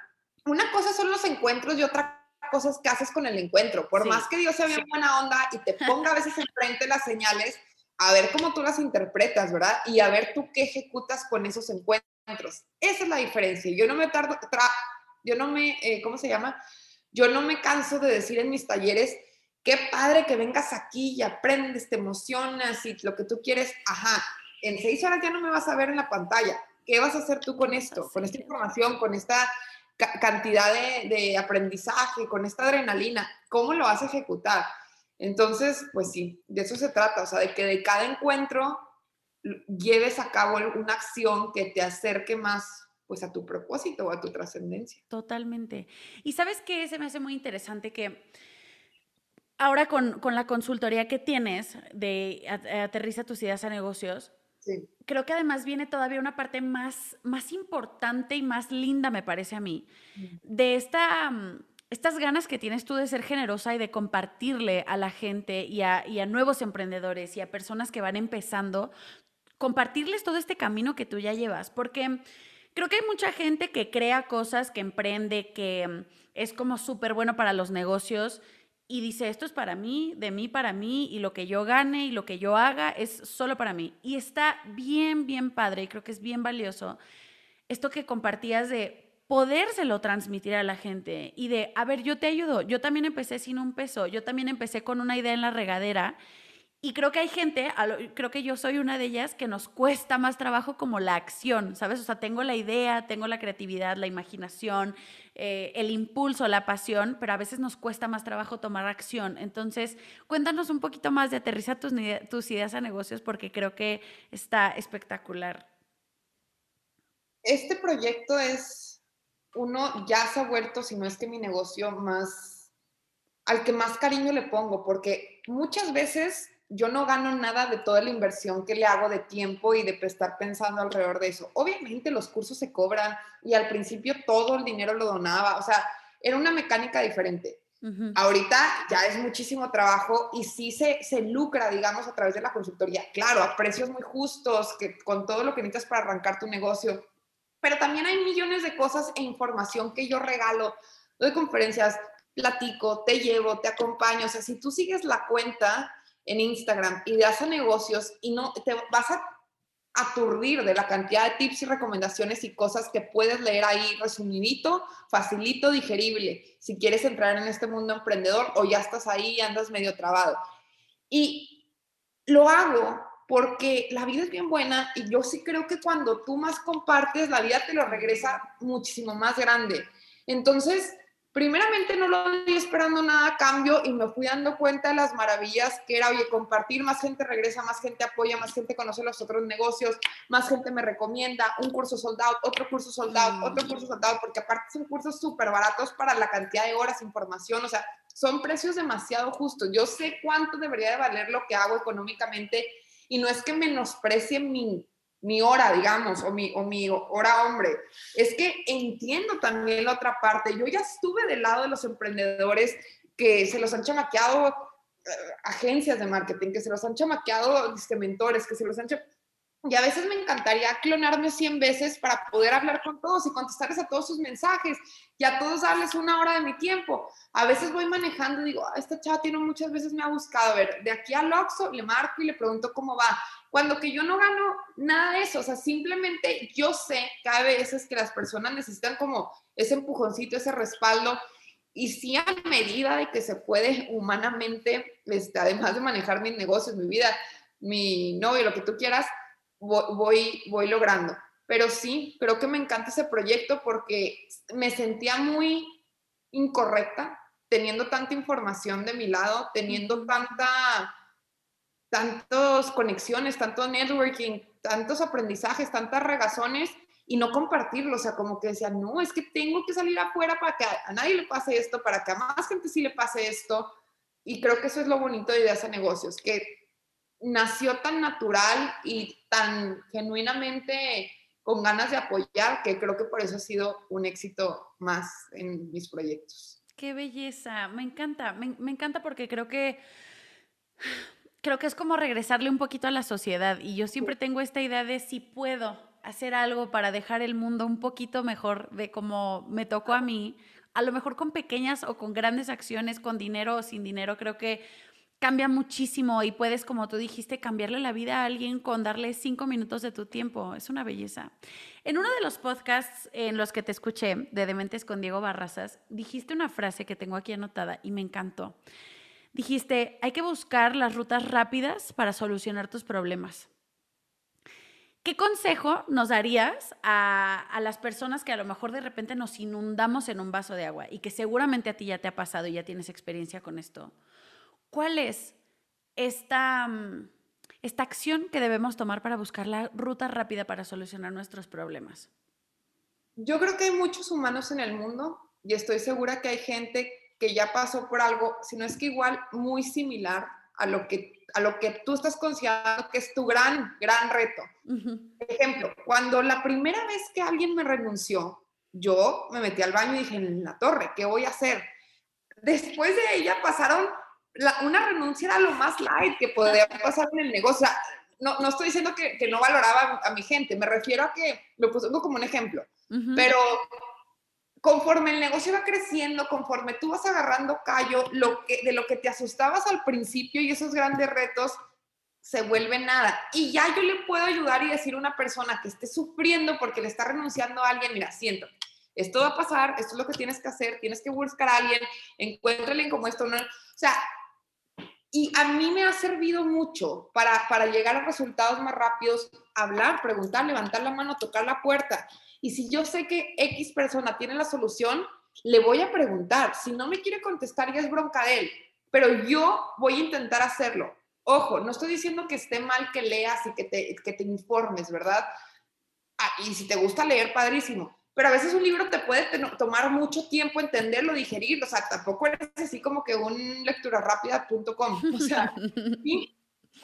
una cosa son los encuentros y otra cosa es qué haces con el encuentro. Por más que Dios sea bien buena onda y te ponga a veces enfrente las señales, a ver cómo tú las interpretas, ¿verdad? Y a ver tú qué ejecutas con esos encuentros. Esa es la diferencia. Yo no me tardo, yo no me, eh, ¿cómo se llama? Yo no me canso de decir en mis talleres, qué padre que vengas aquí y aprendes, te emocionas y lo que tú quieres, ajá, en seis horas ya no me vas a ver en la pantalla. ¿Qué vas a hacer tú con esto? Con esta información, con esta cantidad de, aprendizaje, con esta adrenalina, ¿cómo lo vas a ejecutar? Entonces, pues sí, de eso se trata, o sea, de que de cada encuentro lleves a cabo una acción que te acerque más pues a tu propósito o a tu trascendencia. Totalmente. Y sabes que se me hace muy interesante que ahora con, con la consultoría que tienes de aterriza tus ideas a negocios, Creo que además viene todavía una parte más, más importante y más linda, me parece a mí, mm. de esta, mm, estas ganas que tienes tú de ser generosa y de compartirle a la gente y a, y a nuevos emprendedores y a personas que van empezando, compartirles todo este camino que tú ya llevas, porque creo que hay mucha gente que crea cosas, que emprende, que mm, es como súper bueno para los negocios y dice, esto es para mí, de mí para mí, y lo que yo gane y lo que yo haga es solo para mí. Y está bien, bien padre, y creo que es bien valioso esto que compartías de podérselo transmitir a la gente y de, a ver, yo te ayudo, yo también empecé sin un peso, yo también empecé con una idea en la regadera y creo que hay gente, creo que yo soy una de ellas, que nos cuesta más trabajo como la acción, ¿sabes? O sea, tengo la idea, tengo la creatividad, la imaginación, eh, el impulso, la pasión, pero a veces nos cuesta más trabajo tomar acción. Entonces, cuéntanos un poquito más de aterrizar tus, tus ideas a negocios porque creo que está espectacular. Este proyecto es uno, ya se ha vuelto, si no es que mi negocio más, al que más cariño le pongo, porque muchas veces yo no gano nada de toda la inversión que le hago de tiempo y de estar pensando alrededor de eso. Obviamente los cursos se cobran y al principio todo el dinero lo donaba, o sea, era una mecánica diferente. Ahorita ya es muchísimo trabajo y sí se, se lucra, digamos, a través de la consultoría. Claro, a precios muy justos, que con todo lo que necesitas para arrancar tu negocio. Pero también hay millones de cosas e información que yo regalo. Doy conferencias, platico, te llevo, te acompaño. O sea, si tú sigues la cuenta, en Instagram y de hacer negocios y no te vas a aturdir de la cantidad de tips y recomendaciones y cosas que puedes leer ahí resumidito, facilito, digerible, si quieres entrar en este mundo emprendedor o ya estás ahí y andas medio trabado. Y lo hago porque la vida es bien buena y yo sí creo que cuando tú más compartes, la vida te lo regresa muchísimo más grande. Entonces, primeramente no lo vi esperando nada a cambio y me fui dando cuenta de las maravillas que era, oye, compartir, más gente regresa, más gente apoya, más gente conoce los otros negocios, más gente me recomienda, un curso soldado, otro curso soldado, mm. otro curso soldado, porque aparte son cursos súper baratos para la cantidad de horas, información, o sea, son precios demasiado justos. Yo sé cuánto debería de valer lo que hago económicamente y no es que menosprecie mi, mi hora, digamos, o mi, o mi hora hombre. Es que entiendo también la otra parte. Yo ya estuve del lado de los emprendedores que se los han chamaqueado eh, agencias de marketing, que se los han chamaqueado mentores, que se los han y a veces me encantaría clonarme 100 veces para poder hablar con todos y contestarles a todos sus mensajes y a todos darles una hora de mi tiempo. A veces voy manejando y digo, ah, esta chava tiene muchas veces me ha buscado. A ver, de aquí al Oxxo le marco y le pregunto cómo va. Cuando que yo no gano nada de eso, o sea, simplemente yo sé que hay veces que las personas necesitan como ese empujoncito, ese respaldo. Y sí, a medida de que se puede humanamente, este, además de manejar mis negocios, mi vida, mi novio, lo que tú quieras, voy, voy logrando. Pero sí, creo que me encanta ese proyecto porque me sentía muy incorrecta teniendo tanta información de mi lado, teniendo tanta, tantas conexiones, tanto networking, tantos aprendizajes, tantas regazones y no compartirlo. O sea, como que decía, no, es que tengo que salir afuera para que a nadie le pase esto, para que a más gente sí le pase esto. Y creo que eso es lo bonito de Ideas a Negocios, que nació tan natural y tan genuinamente con ganas de apoyar que creo que por eso ha sido un éxito más en mis proyectos. Qué belleza, me encanta, me, me, encanta porque creo que creo que es como regresarle un poquito a la sociedad y yo siempre tengo esta idea de si puedo hacer algo para dejar el mundo un poquito mejor de como me tocó a mí, a lo mejor con pequeñas o con grandes acciones, con dinero o sin dinero, creo que cambia muchísimo y puedes, como tú dijiste, cambiarle la vida a alguien con darle cinco minutos de tu tiempo. Es una belleza. En uno de los podcasts en los que te escuché de Dementes con Diego Barrazas, dijiste una frase que tengo aquí anotada y me encantó. Dijiste, hay que buscar las rutas rápidas para solucionar tus problemas. ¿Qué consejo nos darías a, las personas que a lo mejor de repente nos inundamos en un vaso de agua y que seguramente a ti ya te ha pasado y ya tienes experiencia con esto? ¿Cuál es esta, mm, esta acción que debemos tomar para buscar la ruta rápida para solucionar nuestros problemas? Yo creo que hay muchos humanos en el mundo y estoy segura que hay gente que ya pasó por algo, si no es que igual muy similar a lo que, a lo que tú estás considerando que es tu gran, gran reto. Ejemplo, cuando la primera vez que alguien me renunció, yo me metí al baño y dije, en la torre, ¿qué voy a hacer? Después de ella pasaron una renuncia era lo más light que podía pasar en el negocio. no, no estoy diciendo que, que, no valoraba a mi gente, me refiero a que lo pongo como un ejemplo, pero conforme el negocio va creciendo, conforme tú vas agarrando callo, lo que, de lo que te asustabas al principio y esos grandes retos se vuelven nada. Y ya yo le puedo ayudar y decir a una persona que esté sufriendo porque le está renunciando a alguien, mira, siento, esto va a pasar, esto es lo que tienes que hacer, tienes que buscar a alguien, encuéntrale como esto, no, o sea, y a mí me ha servido mucho para, para llegar a resultados más rápidos, hablar, preguntar, levantar la mano, tocar la puerta. Y si yo sé que X persona tiene la solución, le voy a preguntar. Si no me quiere contestar, ya es bronca de él. Pero yo voy a intentar hacerlo. Ojo, no estoy diciendo que esté mal que leas y que te, que te informes, ¿verdad? Ah, y si te gusta leer, padrísimo pero a veces un libro te puede tomar mucho tiempo entenderlo, digerirlo, o sea, tampoco eres así como que un lectura rápida.com, o sea,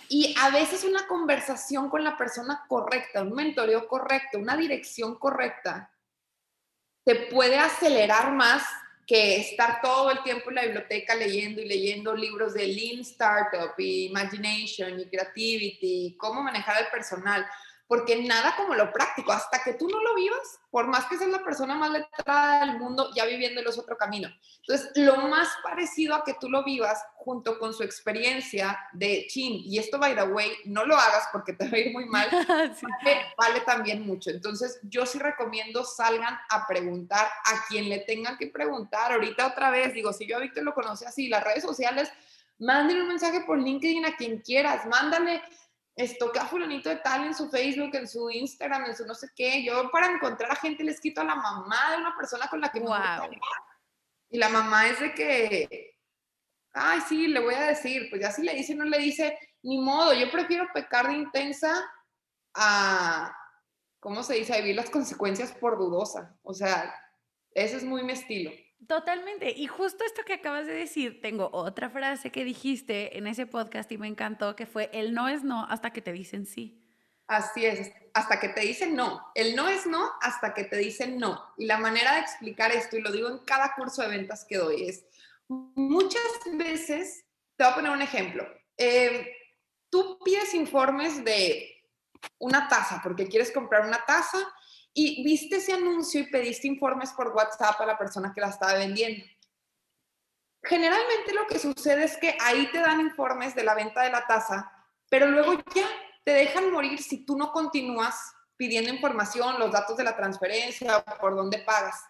y a veces una conversación con la persona correcta, un mentoreo correcto, una dirección correcta, te puede acelerar más que estar todo el tiempo en la biblioteca leyendo y leyendo libros de Lean Startup y Imagination y Creativity, cómo manejar el personal porque nada como lo práctico, hasta que tú no lo vivas, por más que seas la persona más letrada del mundo, ya viviéndolo es otro camino. Entonces, lo más parecido a que tú lo vivas junto con su experiencia de chin, y esto, by the way, no lo hagas porque te va a ir muy mal, vale, también mucho. Entonces, yo sí recomiendo salgan a preguntar a quien le tengan que preguntar. Ahorita otra vez, digo, si yo a Víctor lo conoce así, las redes sociales, mándenle un mensaje por LinkedIn a quien quieras, mándale esto que a fulanito de tal en su Facebook, en su Instagram, en su no sé qué. Yo para encontrar a gente les quito a la mamá de una persona con la que wow. Y la mamá es de que, ay, sí, le voy a decir, pues ya si le dice, no le dice, ni modo, yo prefiero pecar de intensa a, ¿cómo se dice? A vivir las consecuencias por dudosa. O sea, ese es muy mi estilo. Totalmente. Y justo esto que acabas de decir, tengo otra frase que dijiste en ese podcast y me encantó, que fue, el no es no hasta que te dicen sí. Así es, hasta que te dicen no. El no es no hasta que te dicen no. Y la manera de explicar esto, y lo digo en cada curso de ventas que doy, es muchas veces, te voy a poner un ejemplo. Eh, tú pides informes de una taza, porque quieres comprar una taza y viste ese anuncio y pediste informes por WhatsApp a la persona que la estaba vendiendo. Generalmente lo que sucede es que ahí te dan informes de la venta de la taza, pero luego ya te dejan morir si tú no continúas pidiendo información, los datos de la transferencia, por dónde pagas.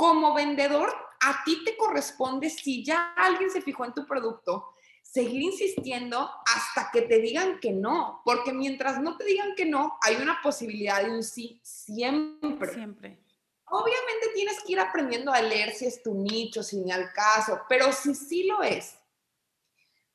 Como vendedor, a ti te corresponde, si ya alguien se fijó en tu producto, seguir insistiendo hasta que te digan que no, porque mientras no te digan que no, hay una posibilidad de un sí siempre. Siempre. Obviamente tienes que ir aprendiendo a leer si es tu nicho, si ni al caso, pero si sí lo es.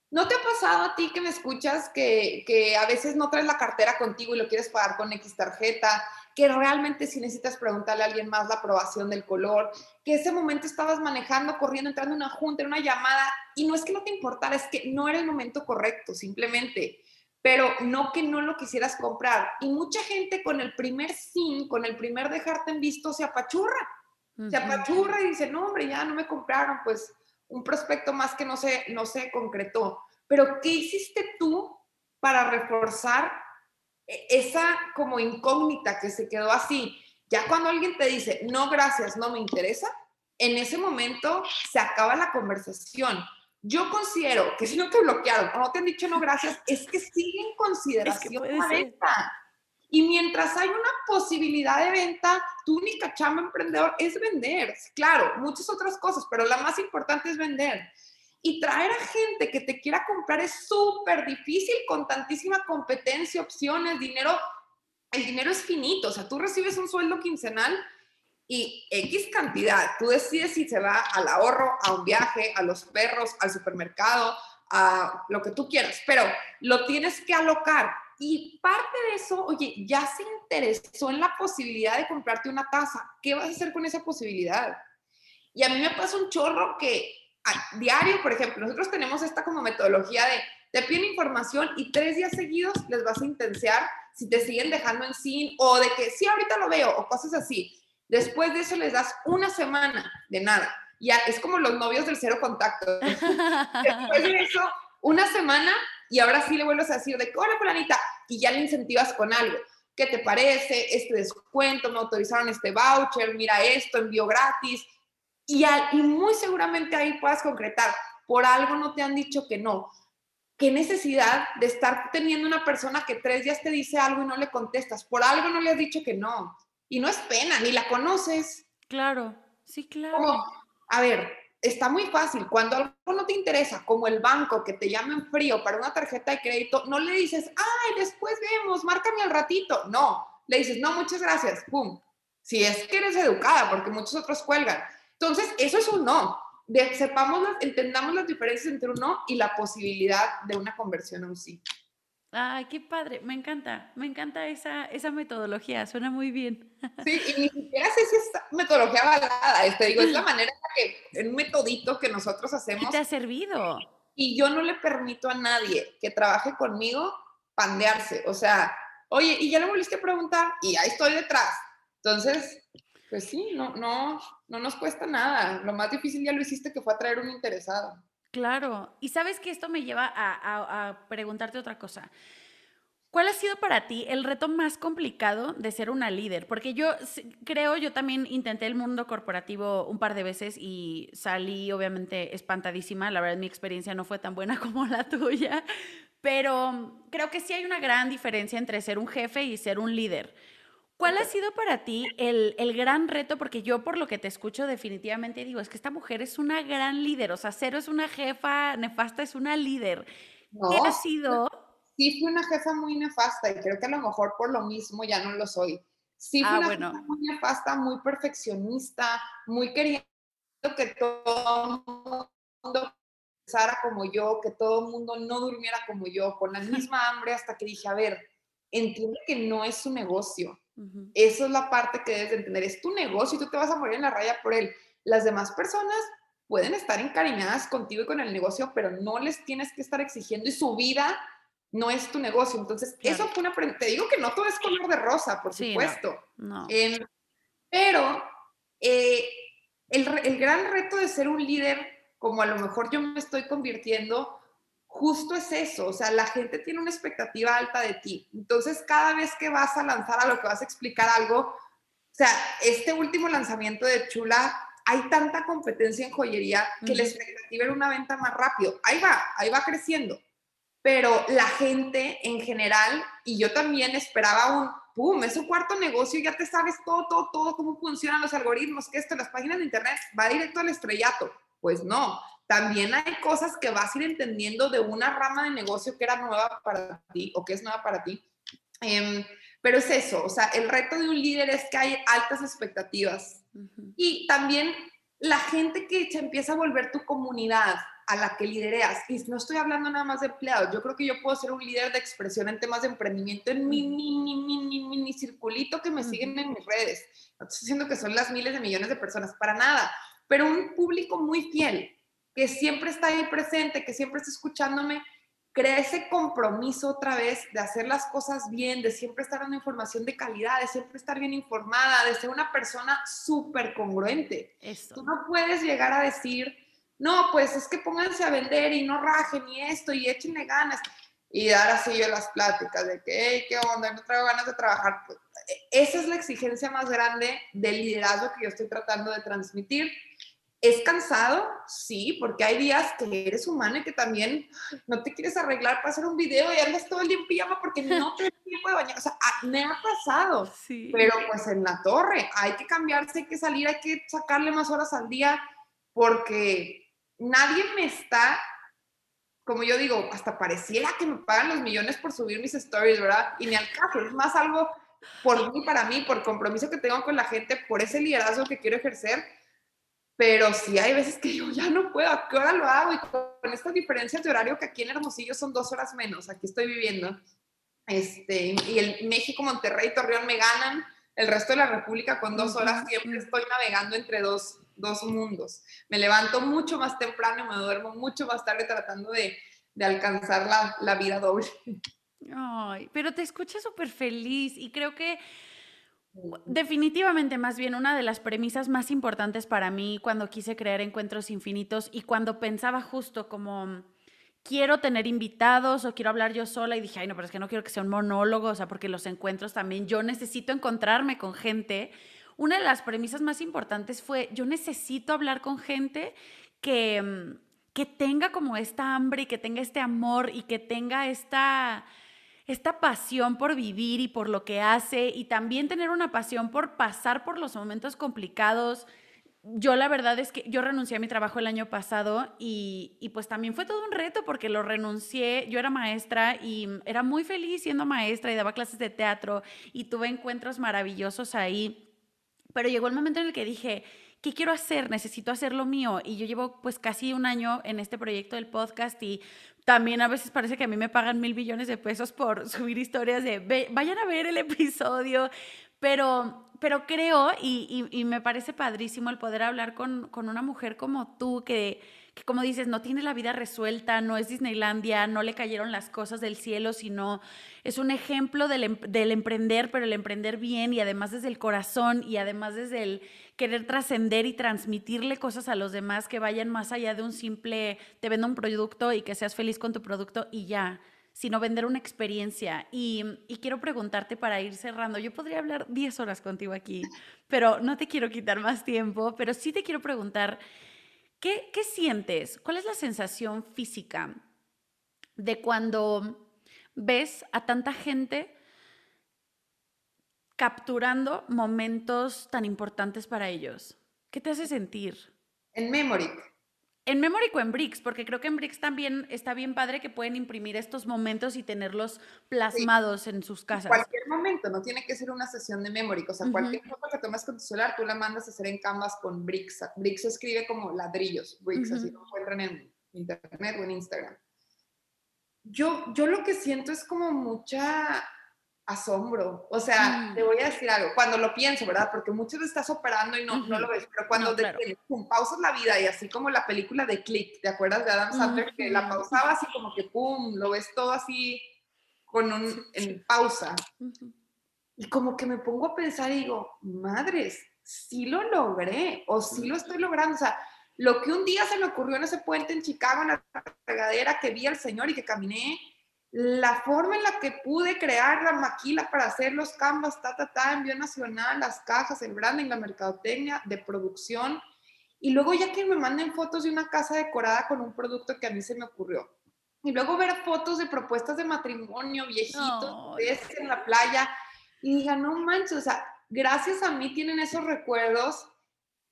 ¿No te ha pasado a ti que me escuchas que, que a veces no traes la cartera contigo y lo quieres pagar con X tarjeta que realmente si necesitas preguntarle a alguien más la aprobación del color, que ese momento estabas manejando, corriendo, entrando en una junta, en una llamada, y no es que no te importara, es que no era el momento correcto, simplemente, pero no que no lo quisieras comprar. Y mucha gente con el primer sin, con el primer dejarte en visto, se apachurra, se apachurra y dice, no, hombre, ya no me compraron, pues un prospecto más que no se, no se concretó. Pero, ¿qué hiciste tú para reforzar esa como incógnita que se quedó así, ya cuando alguien te dice, no, gracias, no me interesa, en ese momento se acaba la conversación. Yo considero que si no te bloquearon o no te han dicho no gracias, es que sigue en consideración la venta. Y mientras hay una posibilidad de venta, tu única chamba emprendedor es vender. Claro, muchas otras cosas, pero la más importante es vender. Y traer a gente que te quiera comprar es súper difícil con tantísima competencia, opciones, dinero. El dinero es finito, o sea, tú recibes un sueldo quincenal y X cantidad. Tú decides si se va al ahorro, a un viaje, a los perros, al supermercado, a lo que tú quieras, pero lo tienes que alocar. Y parte de eso, oye, ya se interesó en la posibilidad de comprarte una taza. ¿Qué vas a hacer con esa posibilidad? Y a mí me pasa un chorro que diario, por ejemplo, nosotros tenemos esta como metodología de te piden información y tres días seguidos les vas a intensear si te siguen dejando en sin o de que sí, ahorita lo veo o cosas así. Después de eso les das una semana de nada. Ya es como los novios del cero contacto. Después de eso, una semana y ahora sí le vuelves a decir de que, hola, planita, y ya le incentivas con algo. ¿Qué te parece? Este descuento, me autorizaron este voucher, mira esto, envío gratis, y, y muy seguramente ahí puedas concretar, por algo no te han dicho que no. ¿Qué necesidad de estar teniendo una persona que tres días te dice algo y no le contestas? Por algo no le has dicho que no. Y no es pena, ni la conoces. Claro, sí, claro. a ver, está muy fácil. Cuando algo no te interesa, como el banco que te llama en frío para una tarjeta de crédito, no le dices, ay, después vemos, márcame al ratito. No, le dices, no, muchas gracias, pum. Si es que eres educada, porque muchos otros cuelgan. Entonces, eso es un no. De, sepamos, entendamos las diferencias entre un no y la posibilidad de una conversión a un sí. Ay, qué padre, me encanta, me encanta esa, esa metodología, suena muy bien. Sí, y ni siquiera sé si es metodología avalada, te digo, es la manera en que, en un metodito que nosotros hacemos. ¿Qué te ha servido? Y yo no le permito a nadie que trabaje conmigo pandearse, o sea, oye, y ya le volviste a preguntar, y ahí estoy detrás. Entonces, pues sí, no, no, no nos cuesta nada. Lo más difícil ya lo hiciste que fue atraer un interesado. Claro. Y sabes que esto me lleva a, preguntarte otra cosa. ¿Cuál ha sido para ti el reto más complicado de ser una líder? Porque yo creo, yo también intenté el mundo corporativo un par de veces y salí obviamente espantadísima. La verdad mi experiencia no fue tan buena como la tuya, pero creo que sí hay una gran diferencia entre ser un jefe y ser un líder. ¿Cuál ha sido para ti el, gran reto? Porque yo por lo que te escucho definitivamente digo, es que esta mujer es una gran líder, o sea, Cero es una jefa nefasta, es una líder. ¿Qué ha sido? Sí, fui una jefa muy nefasta y creo que a lo mejor por lo mismo ya no lo soy. Sí, fui ah, una jefa muy nefasta, muy perfeccionista, muy queriendo que todo el mundo pensara como yo, que todo el mundo no durmiera como yo, con la misma hambre hasta que dije, a ver, entiende que no es su negocio eso es la parte que debes de entender. Es tu negocio y tú te vas a morir en la raya por él. Las demás personas pueden estar encariñadas contigo y con el negocio, pero no les tienes que estar exigiendo y su vida no es tu negocio. Entonces, eso fue una... Te digo que no todo es color de rosa, por supuesto. Em, pero eh, el, el gran reto de ser un líder, como a lo mejor yo me estoy convirtiendo, justo es eso, o sea, la gente tiene una expectativa alta de ti. Entonces, cada vez que vas a lanzar a lo que vas a explicar algo, o sea, este último lanzamiento de Chula, hay tanta competencia en joyería que la expectativa era una venta más rápido. Ahí va, ahí va creciendo. Pero la gente en general, y yo también esperaba un, ¡pum!, es un cuarto negocio, ya te sabes todo, todo, todo, cómo funcionan los algoritmos, que esto, las páginas de internet, va directo al estrellato. Pues no, también hay cosas que vas a ir entendiendo de una rama de negocio que era nueva para ti o que es nueva para ti. Em, pero es eso, o sea, el reto de un líder es que hay altas expectativas y también la gente que se empieza a volver tu comunidad a la que lidereas, y no estoy hablando nada más de empleados, yo creo que yo puedo ser un líder de expresión en temas de emprendimiento en mi mini, mini, mini circulito que me siguen en mis redes. No estoy diciendo que son las miles de millones de personas, para nada, pero un público muy fiel, que siempre está ahí presente, que siempre está escuchándome, crea ese compromiso otra vez de hacer las cosas bien, de siempre estar dando información de calidad, de siempre estar bien informada, de ser una persona súper congruente. Tú no puedes llegar a decir, no, pues es que pónganse a vender y no rajen y esto y échenle ganas. Y dar así yo las pláticas de que, hey, qué onda, no traigo ganas de trabajar. Pues, e, esa es la exigencia más grande del liderazgo que yo estoy tratando de transmitir ¿Es cansado? Sí, porque hay días que eres humano y que también no te quieres arreglar para hacer un video y andas todo el día en pijama porque no te tiempo de bañar. O sea, ah, me ha pasado. Sí. Pero pues en la torre hay que cambiarse, hay que salir, hay que sacarle más horas al día porque nadie me está, como yo digo, hasta pareciera que me pagan los millones por subir mis stories, ¿verdad? Y ni al caso, es más algo por mí, para mí, por compromiso que tengo con la gente, por ese liderazgo que quiero ejercer pero sí hay veces que yo ya no puedo, ¿a qué hora lo hago? Y con estas diferencias de horario que aquí en Hermosillo son dos horas menos, aquí estoy viviendo, este, y el México, Monterrey, Torreón me ganan, el resto de la República con dos horas siempre estoy navegando entre dos, dos mundos. Me levanto mucho más temprano me duermo mucho más tarde tratando de, de alcanzar la, la vida doble. Ay, pero te escuchas súper feliz y creo que Definitivamente, más bien, una de las premisas más importantes para mí cuando quise crear encuentros infinitos y cuando pensaba justo como quiero tener invitados o quiero hablar yo sola y dije, ay, no, pero es que no quiero que sea un monólogo, o sea, porque los encuentros también, yo necesito encontrarme con gente. Una de las premisas más importantes fue, yo necesito hablar con gente que, que tenga como esta hambre y que tenga este amor y que tenga esta esta pasión por vivir y por lo que hace y también tener una pasión por pasar por los momentos complicados. Yo la verdad es que yo renuncié a mi trabajo el año pasado y, y, pues también fue todo un reto porque lo renuncié. Yo era maestra y era muy feliz siendo maestra y daba clases de teatro y tuve encuentros maravillosos ahí. Pero llegó el momento en el que dije, ¿qué quiero hacer? Necesito hacer lo mío. Y yo llevo pues casi un año en este proyecto del podcast y también a veces parece que a mí me pagan mil billones de pesos por subir historias de vayan a ver el episodio, pero, pero creo y, y, me parece padrísimo el poder hablar con, con una mujer como tú que que como dices, no tiene la vida resuelta, no es Disneylandia, no le cayeron las cosas del cielo, sino es un ejemplo del, del emprender, pero el emprender bien y además desde el corazón y además desde el querer trascender y transmitirle cosas a los demás que vayan más allá de un simple, te vendo un producto y que seas feliz con tu producto y ya sino vender una experiencia. Y, y, quiero preguntarte para ir cerrando, yo podría hablar 10 horas contigo aquí, pero no te quiero quitar más tiempo, pero sí te quiero preguntar, ¿Qué, sientes? ¿Cuál es la sensación física de cuando ves a tanta gente capturando momentos tan importantes para ellos? ¿Qué te hace sentir? En Memory. En Memory o en Bricks, porque creo que en Bricks también está bien padre que pueden imprimir estos momentos y tenerlos plasmados en sus casas. Cualquier momento, no tiene que ser una sesión de Memory, o sea, cualquier foto que tomes con tu celular, tú la mandas a hacer en Canvas con Bricks. Bricks se escribe como ladrillos, Bricks, así lo encuentran en internet o en Instagram. Yo, yo lo que siento es como mucha asombro. O sea, te mm. voy a decir algo, cuando lo pienso, ¿verdad? Porque muchas veces estás operando y no, no lo ves, pero cuando pum, pausas la vida y así como la película de Click, ¿te acuerdas de Adam Sandler? Que la pausaba así como que pum, lo ves todo así con un, en pausa. Y como que me pongo a pensar y digo, madres, sí lo logré o sí lo estoy logrando. O sea, lo que un día se me ocurrió en ese puente en Chicago, en la regadera, que vi al Señor y que caminé, la forma en la que pude crear la maquila para hacer los canvas, ta, ta, ta, envío nacional, las cajas, el branding, la mercadotecnia de producción. Y luego ya que me manden fotos de una casa decorada con un producto que a mí se me ocurrió. Y luego ver fotos de propuestas de matrimonio viejitos, en la playa. Y diga, no manches, o sea, gracias a mí tienen esos recuerdos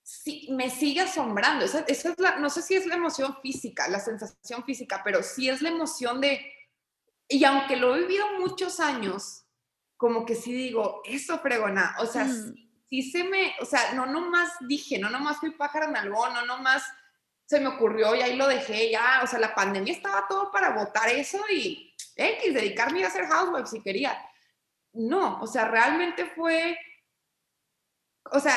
sí, me sigue asombrando. Esa, es la, no sé si es la emoción física, la sensación física, pero sí es la emoción de, y aunque lo he vivido muchos años, como que sí digo, eso fregona, o sea, mm. sí, se me, o sea, no nomás dije, no nomás fui pájaro en algo, no nomás se me ocurrió y ahí lo dejé, ya, o sea, la pandemia estaba todo para votar eso y X, dedicarme a hacer housewife si quería. No, o sea, realmente fue, o sea,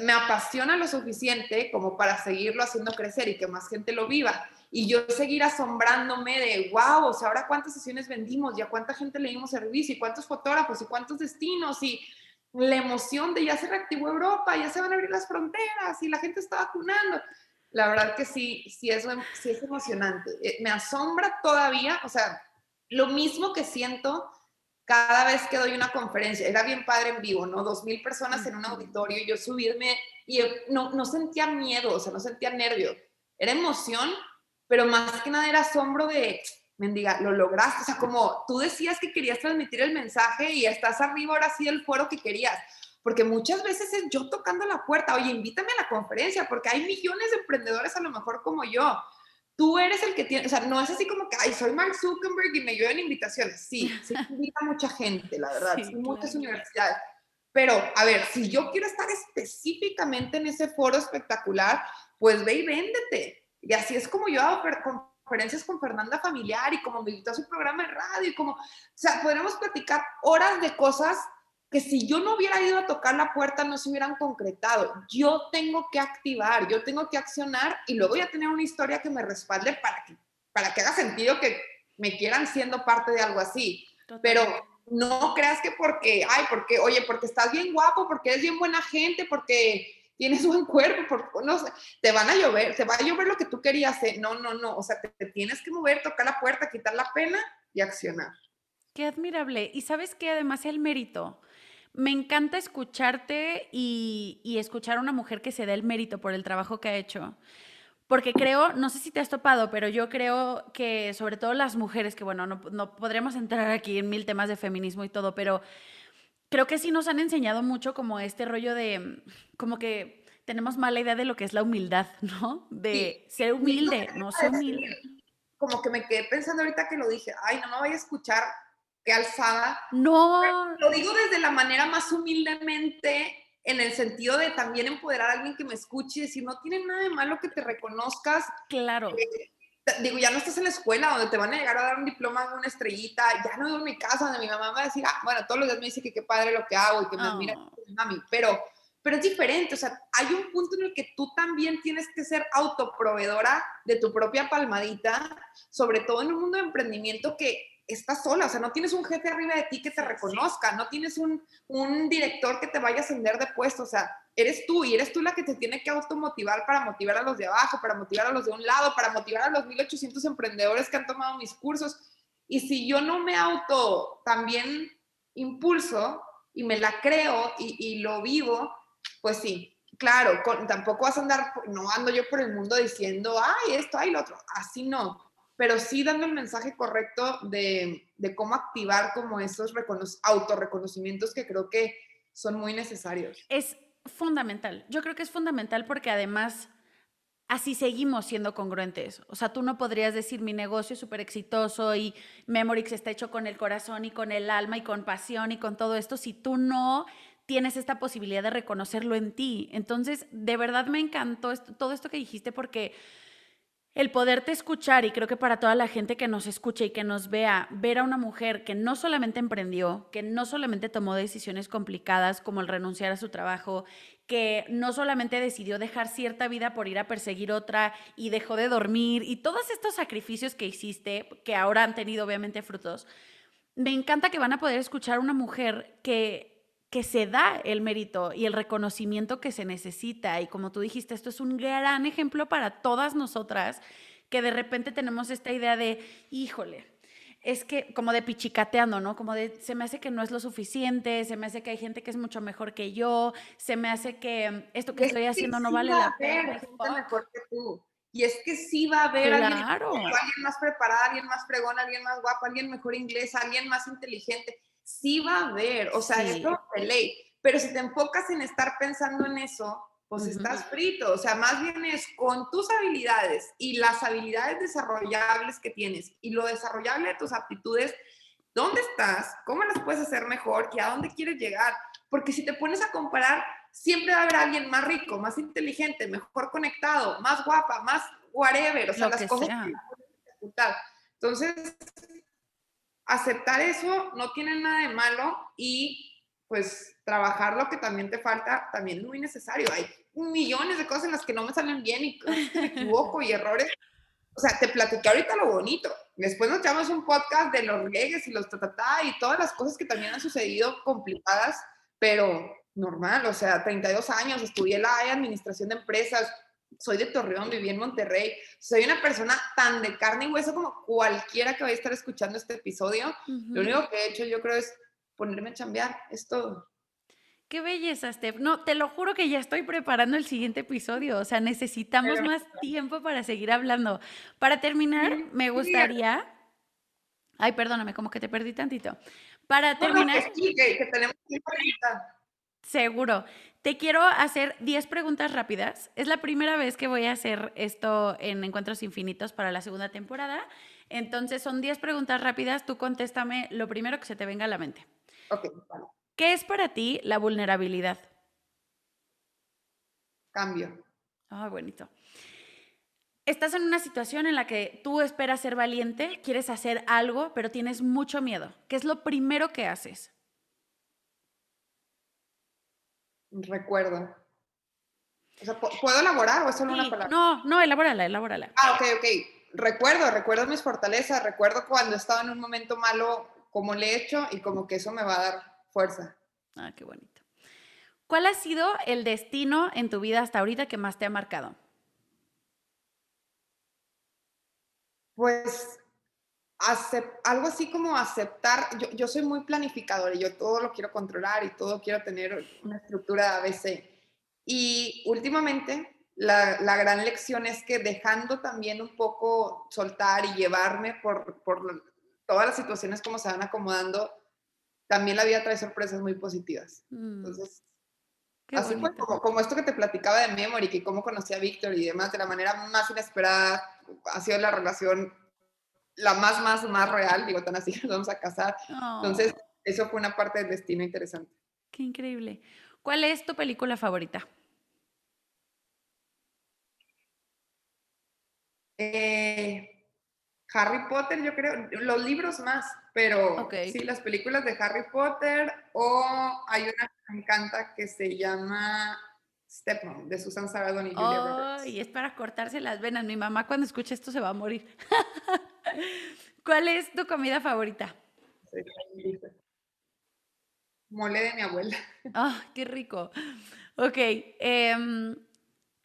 me apasiona lo suficiente como para seguirlo haciendo crecer y que más gente lo viva. Y yo seguir asombrándome de, wow, o sea, ahora cuántas sesiones vendimos, ya cuánta gente le dimos servicio, y cuántos fotógrafos, y cuántos destinos, y la emoción de ya se reactivó Europa, ya se van a abrir las fronteras, y la gente está vacunando. La verdad que sí, sí es, sí es emocionante. Eh, me asombra todavía, o sea, lo mismo que siento cada vez que doy una conferencia, era bien padre en vivo, ¿no? Dos mil personas en un auditorio y yo subirme y no, no sentía miedo, o sea, no sentía nervio, era emoción, pero más que nada era asombro de, mendiga, lo lograste, o sea, como tú decías que querías transmitir el mensaje y estás arriba ahora sí del foro que querías, porque muchas veces es yo tocando la puerta, oye, invítame a la conferencia, porque hay millones de emprendedores a lo mejor como yo, tú eres el que tiene, o sea, no es así como que, ay, soy Mark Zuckerberg y me llueven invitaciones. Sí, sí invita mucha gente, la verdad, sí, muchas universidades. Pero, a ver, si yo quiero estar específicamente en ese foro espectacular, pues ve y véndete. Y así es como yo hago conferencias con Fernanda Familiar y como me invitó a su programa de radio y como, o sea, podremos platicar horas de cosas que si yo no hubiera ido a tocar la puerta no se hubieran concretado. Yo tengo que activar, yo tengo que accionar y luego ya tener una historia que me respalde para que, para que haga sentido que me quieran siendo parte de algo así. Pero no creas que porque, ay, porque, oye, porque estás bien guapo, porque eres bien buena gente, porque tienes buen cuerpo, porque, no sé, te van a llover, te va a llover lo que tú querías. hacer. No, no, no, o sea, te, tienes que mover, tocar la puerta, quitar la pena y accionar. Qué admirable. Y sabes que además el mérito me encanta escucharte y, escuchar a una mujer que se dé el mérito por el trabajo que ha hecho. Porque creo, no sé si te has topado, pero yo creo que sobre todo las mujeres, que bueno, no, no podremos entrar aquí en mil temas de feminismo y todo, pero creo que sí nos han enseñado mucho como este rollo de, como que tenemos mala idea de lo que es la humildad, ¿no? De ser humilde, no ser humilde. Como que me quedé pensando ahorita que lo dije, ay, no me voy a escuchar qué alzada. No. lo digo desde la manera más humildemente, en el sentido de también empoderar a alguien que me escuche y decir, no tiene nada de malo que te reconozcas. Claro. Eh, digo, ya no estás en la escuela donde te van a llegar a dar un diploma, una estrellita, ya no vivo en mi casa donde mi mamá me va a decir, ah, bueno, todos los días me dice que qué padre lo que hago y que me admira oh. mami, pero, pero es diferente, o sea, hay un punto en el que tú también tienes que ser autoproveedora de tu propia palmadita, sobre todo en un mundo de emprendimiento que estás sola, o sea, no tienes un jefe arriba de ti que te reconozca, no tienes un, un, director que te vaya a ascender de puesto, o sea, eres tú y eres tú la que te tiene que automotivar para motivar a los de abajo, para motivar a los de un lado, para motivar a los 1800 emprendedores que han tomado mis cursos. Y si yo no me auto también impulso y me la creo y, y lo vivo, pues sí, claro, tampoco vas a andar, no ando yo por el mundo diciendo, ay, esto, ay, lo otro, así no pero sí dando el mensaje correcto de, cómo activar como esos autorreconocimientos que creo que son muy necesarios. Es fundamental. Yo creo que es fundamental porque además así seguimos siendo congruentes. O sea, tú no podrías decir mi negocio es súper exitoso y Memorix está hecho con el corazón y con el alma y con pasión y con todo esto si tú no tienes esta posibilidad de reconocerlo en ti. Entonces, de verdad me encantó todo esto que dijiste porque el poderte escuchar, y creo que para toda la gente que nos escucha y que nos vea, ver a una mujer que no solamente emprendió, que no solamente tomó decisiones complicadas como el renunciar a su trabajo, que no solamente decidió dejar cierta vida por ir a perseguir otra y dejó de dormir, y todos estos sacrificios que hiciste, que ahora han tenido obviamente frutos, me encanta que van a poder escuchar a una mujer que que se da el mérito y el reconocimiento que se necesita. Y como tú dijiste, esto es un gran ejemplo para todas nosotras que de repente tenemos esta idea de, híjole, es que como de pichicateando, ¿no? Como de, se me hace que no es lo suficiente, se me hace que hay gente que es mucho mejor que yo, se me hace que esto que estoy haciendo no vale la pena. mejor que tú. Y es que sí va a haber alguien, alguien, más preparado, alguien más fregón, alguien más guapo, alguien mejor inglés, alguien más inteligente sí va a haber, o sea, es esto de ley. Pero si te enfocas en estar pensando en eso, pues estás frito. O sea, más bien es con tus habilidades y las habilidades desarrollables que tienes y lo desarrollable de tus aptitudes, ¿dónde estás? ¿Cómo las puedes hacer mejor? ¿Y a dónde quieres llegar? Porque si te pones a comparar, siempre va a haber alguien más rico, más inteligente, mejor conectado, más guapa, más whatever. O sea, las cosas que Entonces, aceptar eso no tiene nada de malo y pues trabajar lo que también te falta también muy necesario. Hay millones de cosas en las que no me salen bien y me equivoco y errores. O sea, te platiqué ahorita lo bonito. Después nos echamos un podcast de los riegues y los tatatá y todas las cosas que también han sucedido complicadas, pero normal. O sea, 32 años, estudié la administración de empresas, soy de Torreón, viví en Monterrey, soy una persona tan de carne y hueso como cualquiera que vaya a estar escuchando este episodio. Lo único que he hecho yo creo es ponerme a chambear, es todo. Qué belleza, Steph. No, te lo juro que ya estoy preparando el siguiente episodio. O sea, necesitamos más tiempo para seguir hablando. Para terminar, me gustaría. Ay, perdóname, como que te perdí tantito. Para terminar. que, tenemos Seguro. Te quiero hacer 10 preguntas rápidas. Es la primera vez que voy a hacer esto en Encuentros Infinitos para la segunda temporada. Entonces son 10 preguntas rápidas. Tú contéstame lo primero que se te venga a la mente. Ok, vale. ¿Qué es para ti la vulnerabilidad? Cambio. Ah, bonito. Estás en una situación en la que tú esperas ser valiente, quieres hacer algo, pero tienes mucho miedo. ¿Qué es lo primero que haces? Recuerdo. O sea, ¿puedo elaborar o es solo una palabra? No, no, elabórala, elabórala. Ah, ok, ok. Recuerdo, recuerdo mis fortalezas, recuerdo cuando estaba en un momento malo, como le he hecho y como que eso me va a dar fuerza. Ah, qué bonito. ¿Cuál ha sido el destino en tu vida hasta ahorita que más te ha marcado? Pues algo así como aceptar, yo, yo soy muy planificadora y yo todo lo quiero controlar y todo quiero tener una estructura de ABC. Y últimamente la, la, gran lección es que dejando también un poco soltar y llevarme por, por todas las situaciones como se van acomodando, también la vida trae sorpresas muy positivas. Mm. Entonces, así fue como, como, esto que te platicaba de Memory, que cómo conocí a Víctor y demás, de la manera más inesperada ha sido la relación la más, más, más real, digo, tan así nos vamos a casar. Entonces, eso fue una parte del destino interesante. Qué increíble. ¿Cuál es tu película favorita? Eh, Harry Potter, yo creo, los libros más, pero sí, las películas de Harry Potter o hay una que me encanta que se llama Stepmom, de Susan Sarandon y Julia Roberts. Y es para cortarse las venas. Mi mamá cuando escucha esto se va a morir. ¿Cuál es tu comida favorita? Mole de mi abuela. ¡Ah, qué rico! Ok. Em,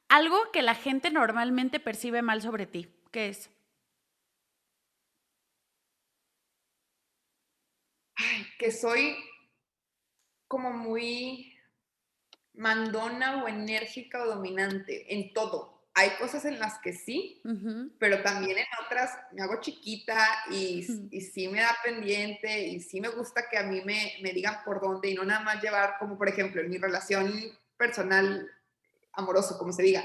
algo que la gente normalmente percibe mal sobre ti. ¿Qué es? Ay, que soy como muy mandona o enérgica o dominante en todo hay cosas en las que sí, pero también en otras me hago chiquita y, y, sí me da pendiente y sí me gusta que a mí me, me, digan por dónde y no nada más llevar, como por ejemplo en mi relación personal amoroso, como se diga.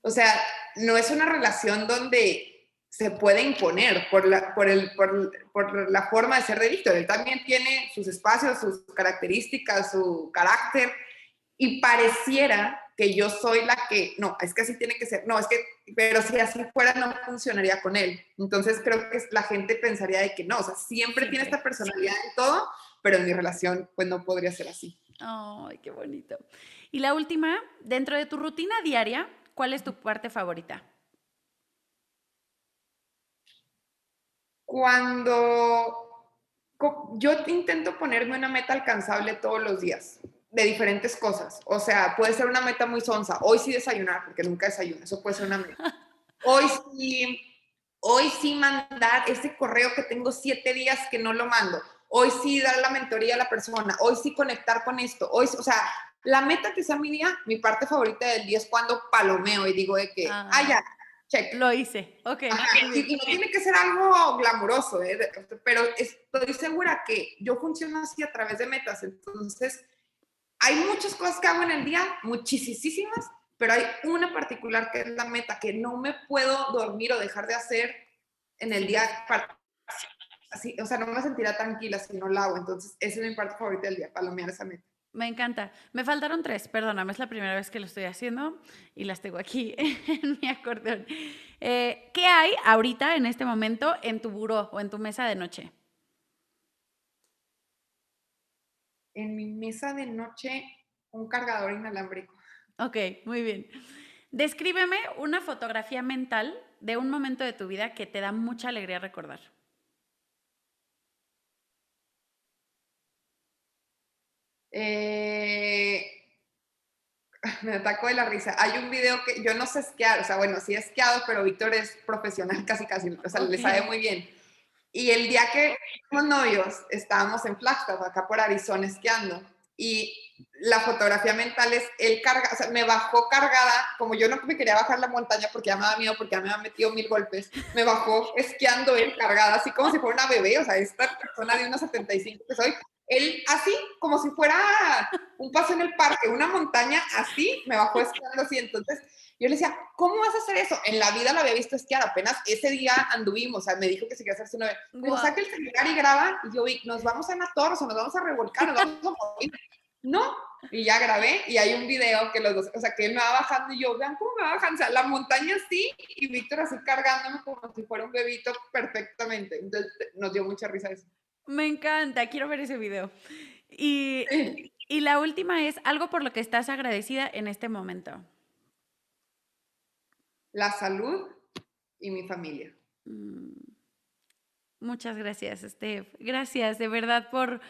O sea, no es una relación donde se puede imponer por la, por el, por, por la forma de ser de Víctor. Él también tiene sus espacios, sus características, su carácter y pareciera que yo soy la que, no, es que así tiene que ser, no, es que, pero si así fuera no funcionaría con él. Entonces creo que la gente pensaría de que no, o sea, siempre, tiene esta personalidad en todo, pero en mi relación pues no podría ser así. Ay, qué bonito. Y la última, dentro de tu rutina diaria, ¿cuál es tu parte favorita? Cuando yo intento ponerme una meta alcanzable todos los días de diferentes cosas. O sea, puede ser una meta muy sonsa. Hoy sí desayunar, porque nunca desayuno. Eso puede ser una meta. Hoy sí, hoy sí mandar ese correo que tengo siete días que no lo mando. Hoy sí dar la mentoría a la persona. Hoy sí conectar con esto. Hoy, o sea, la meta que sea mi día, mi parte favorita del día es cuando palomeo y digo de que, ah, ah ya, check. Lo hice, ok. y, no tiene que ser algo glamuroso, ¿eh? pero estoy segura que yo funciono así a través de metas. Entonces, hay muchas cosas que hago en el día, muchísimas, pero hay una particular que es la meta que no me puedo dormir o dejar de hacer en el día. así, o sea, no me sentirá tranquila si no la hago. Entonces, esa es mi parte favorita del día, palomear esa meta. Me encanta. Me faltaron tres, perdóname, es la primera vez que lo estoy haciendo y las tengo aquí en mi acordeón. Eh, ¿Qué hay ahorita, en este momento, en tu buró o en tu mesa de noche? En mi mesa de noche, un cargador inalámbrico. Ok, muy bien. Descríbeme una fotografía mental de un momento de tu vida que te da mucha alegría recordar. Eh, me atacó de la risa. Hay un video que yo no sé esquiar, o sea, bueno, sí he esquiado, pero Víctor es profesional casi, casi, o sea, le sabe muy bien. Y el día que fuimos novios, estábamos en Flagstaff, acá por Arizona, esquiando. Y la fotografía mental es él carga, o sea, me bajó cargada, como yo no me quería bajar la montaña porque ya me daba miedo, porque ya me había metido mil golpes, me bajó esquiando él cargada, así como si fuera una bebé, o sea, esta persona de unos 75 que soy, él así, como si fuera un paso en el parque, una montaña así, me bajó esquiando así. Entonces yo le decía, ¿cómo vas a hacer eso? En la vida lo había visto esquiar, apenas ese día anduvimos, o sea, me dijo que se quería hacerse una vez. Wow. saca el celular y graba, y yo vi, nos vamos a matar, o nos vamos a revolcar, nos vamos a morir. No, y ya grabé, y hay un video que los dos, o sea, que él me va bajando, y yo, vean cómo me va bajando, o sea, la montaña así, y Víctor así cargándome como si fuera un bebito perfectamente. Entonces nos dio mucha risa eso. Me encanta, quiero ver ese video. Y, y la última es algo por lo que estás agradecida en este momento. La salud y mi familia. Mm. Muchas gracias, Steph. Gracias de verdad por,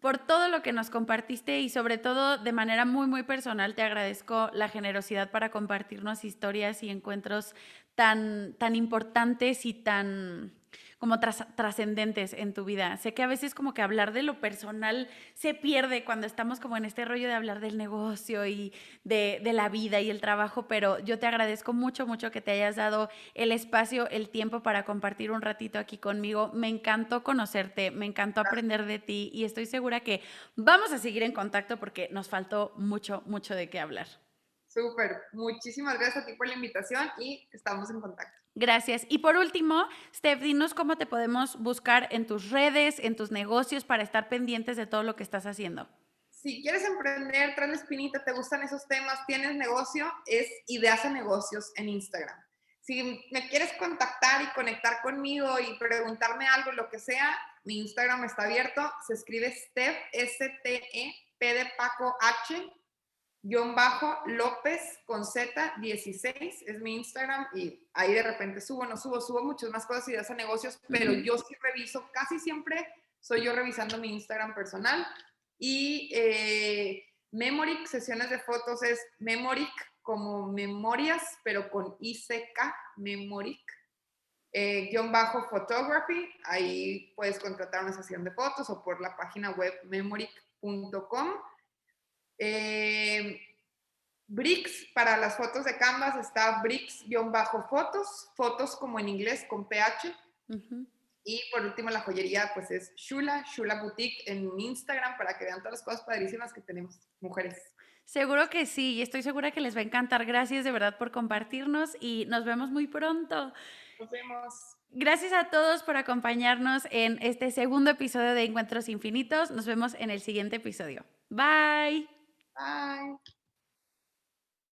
por todo lo que nos compartiste y sobre todo de manera muy, muy personal te agradezco la generosidad para compartirnos historias y encuentros tan, tan importantes y tan como trascendentes en tu vida. Sé que a veces como que hablar de lo personal se pierde cuando estamos como en este rollo de hablar del negocio y de, de, la vida y el trabajo, pero yo te agradezco mucho, mucho que te hayas dado el espacio, el tiempo para compartir un ratito aquí conmigo. Me encantó conocerte, me encantó aprender de ti y estoy segura que vamos a seguir en contacto porque nos faltó mucho, mucho de qué hablar. Súper, muchísimas gracias a ti por la invitación y estamos en contacto. Gracias. Y por último, Steph, dinos cómo te podemos buscar en tus redes, en tus negocios, para estar pendientes de todo lo que estás haciendo. Si quieres emprender, trae la espinita, te gustan esos temas, tienes negocio, es Ideas de Negocios en Instagram. Si me quieres contactar y conectar conmigo y preguntarme algo, lo que sea, mi Instagram está abierto. Se escribe Steph, S-T-E-P de Paco H, guion bajo López con Z 16 es mi Instagram y ahí de repente subo, no subo, subo muchas más cosas y ideas a negocios, pero yo sí reviso, casi siempre soy yo revisando mi Instagram personal y eh, Memoric, sesiones de fotos es Memoric como memorias, pero con ICK, Memoric. Eh, guion bajo photography, ahí puedes contratar una sesión de fotos o por la página web memoric.com eh, Bricks, para las fotos de Canvas está Bricks-fotos, fotos como en inglés con PH. Y por último, la joyería, pues es Shula, Shula Boutique en Instagram para que vean todas las cosas padrísimas que tenemos, mujeres. Seguro que sí, y estoy segura que les va a encantar. Gracias de verdad por compartirnos y nos vemos muy pronto. Nos vemos. Gracias a todos por acompañarnos en este segundo episodio de Encuentros Infinitos. Nos vemos en el siguiente episodio. Bye. Bye.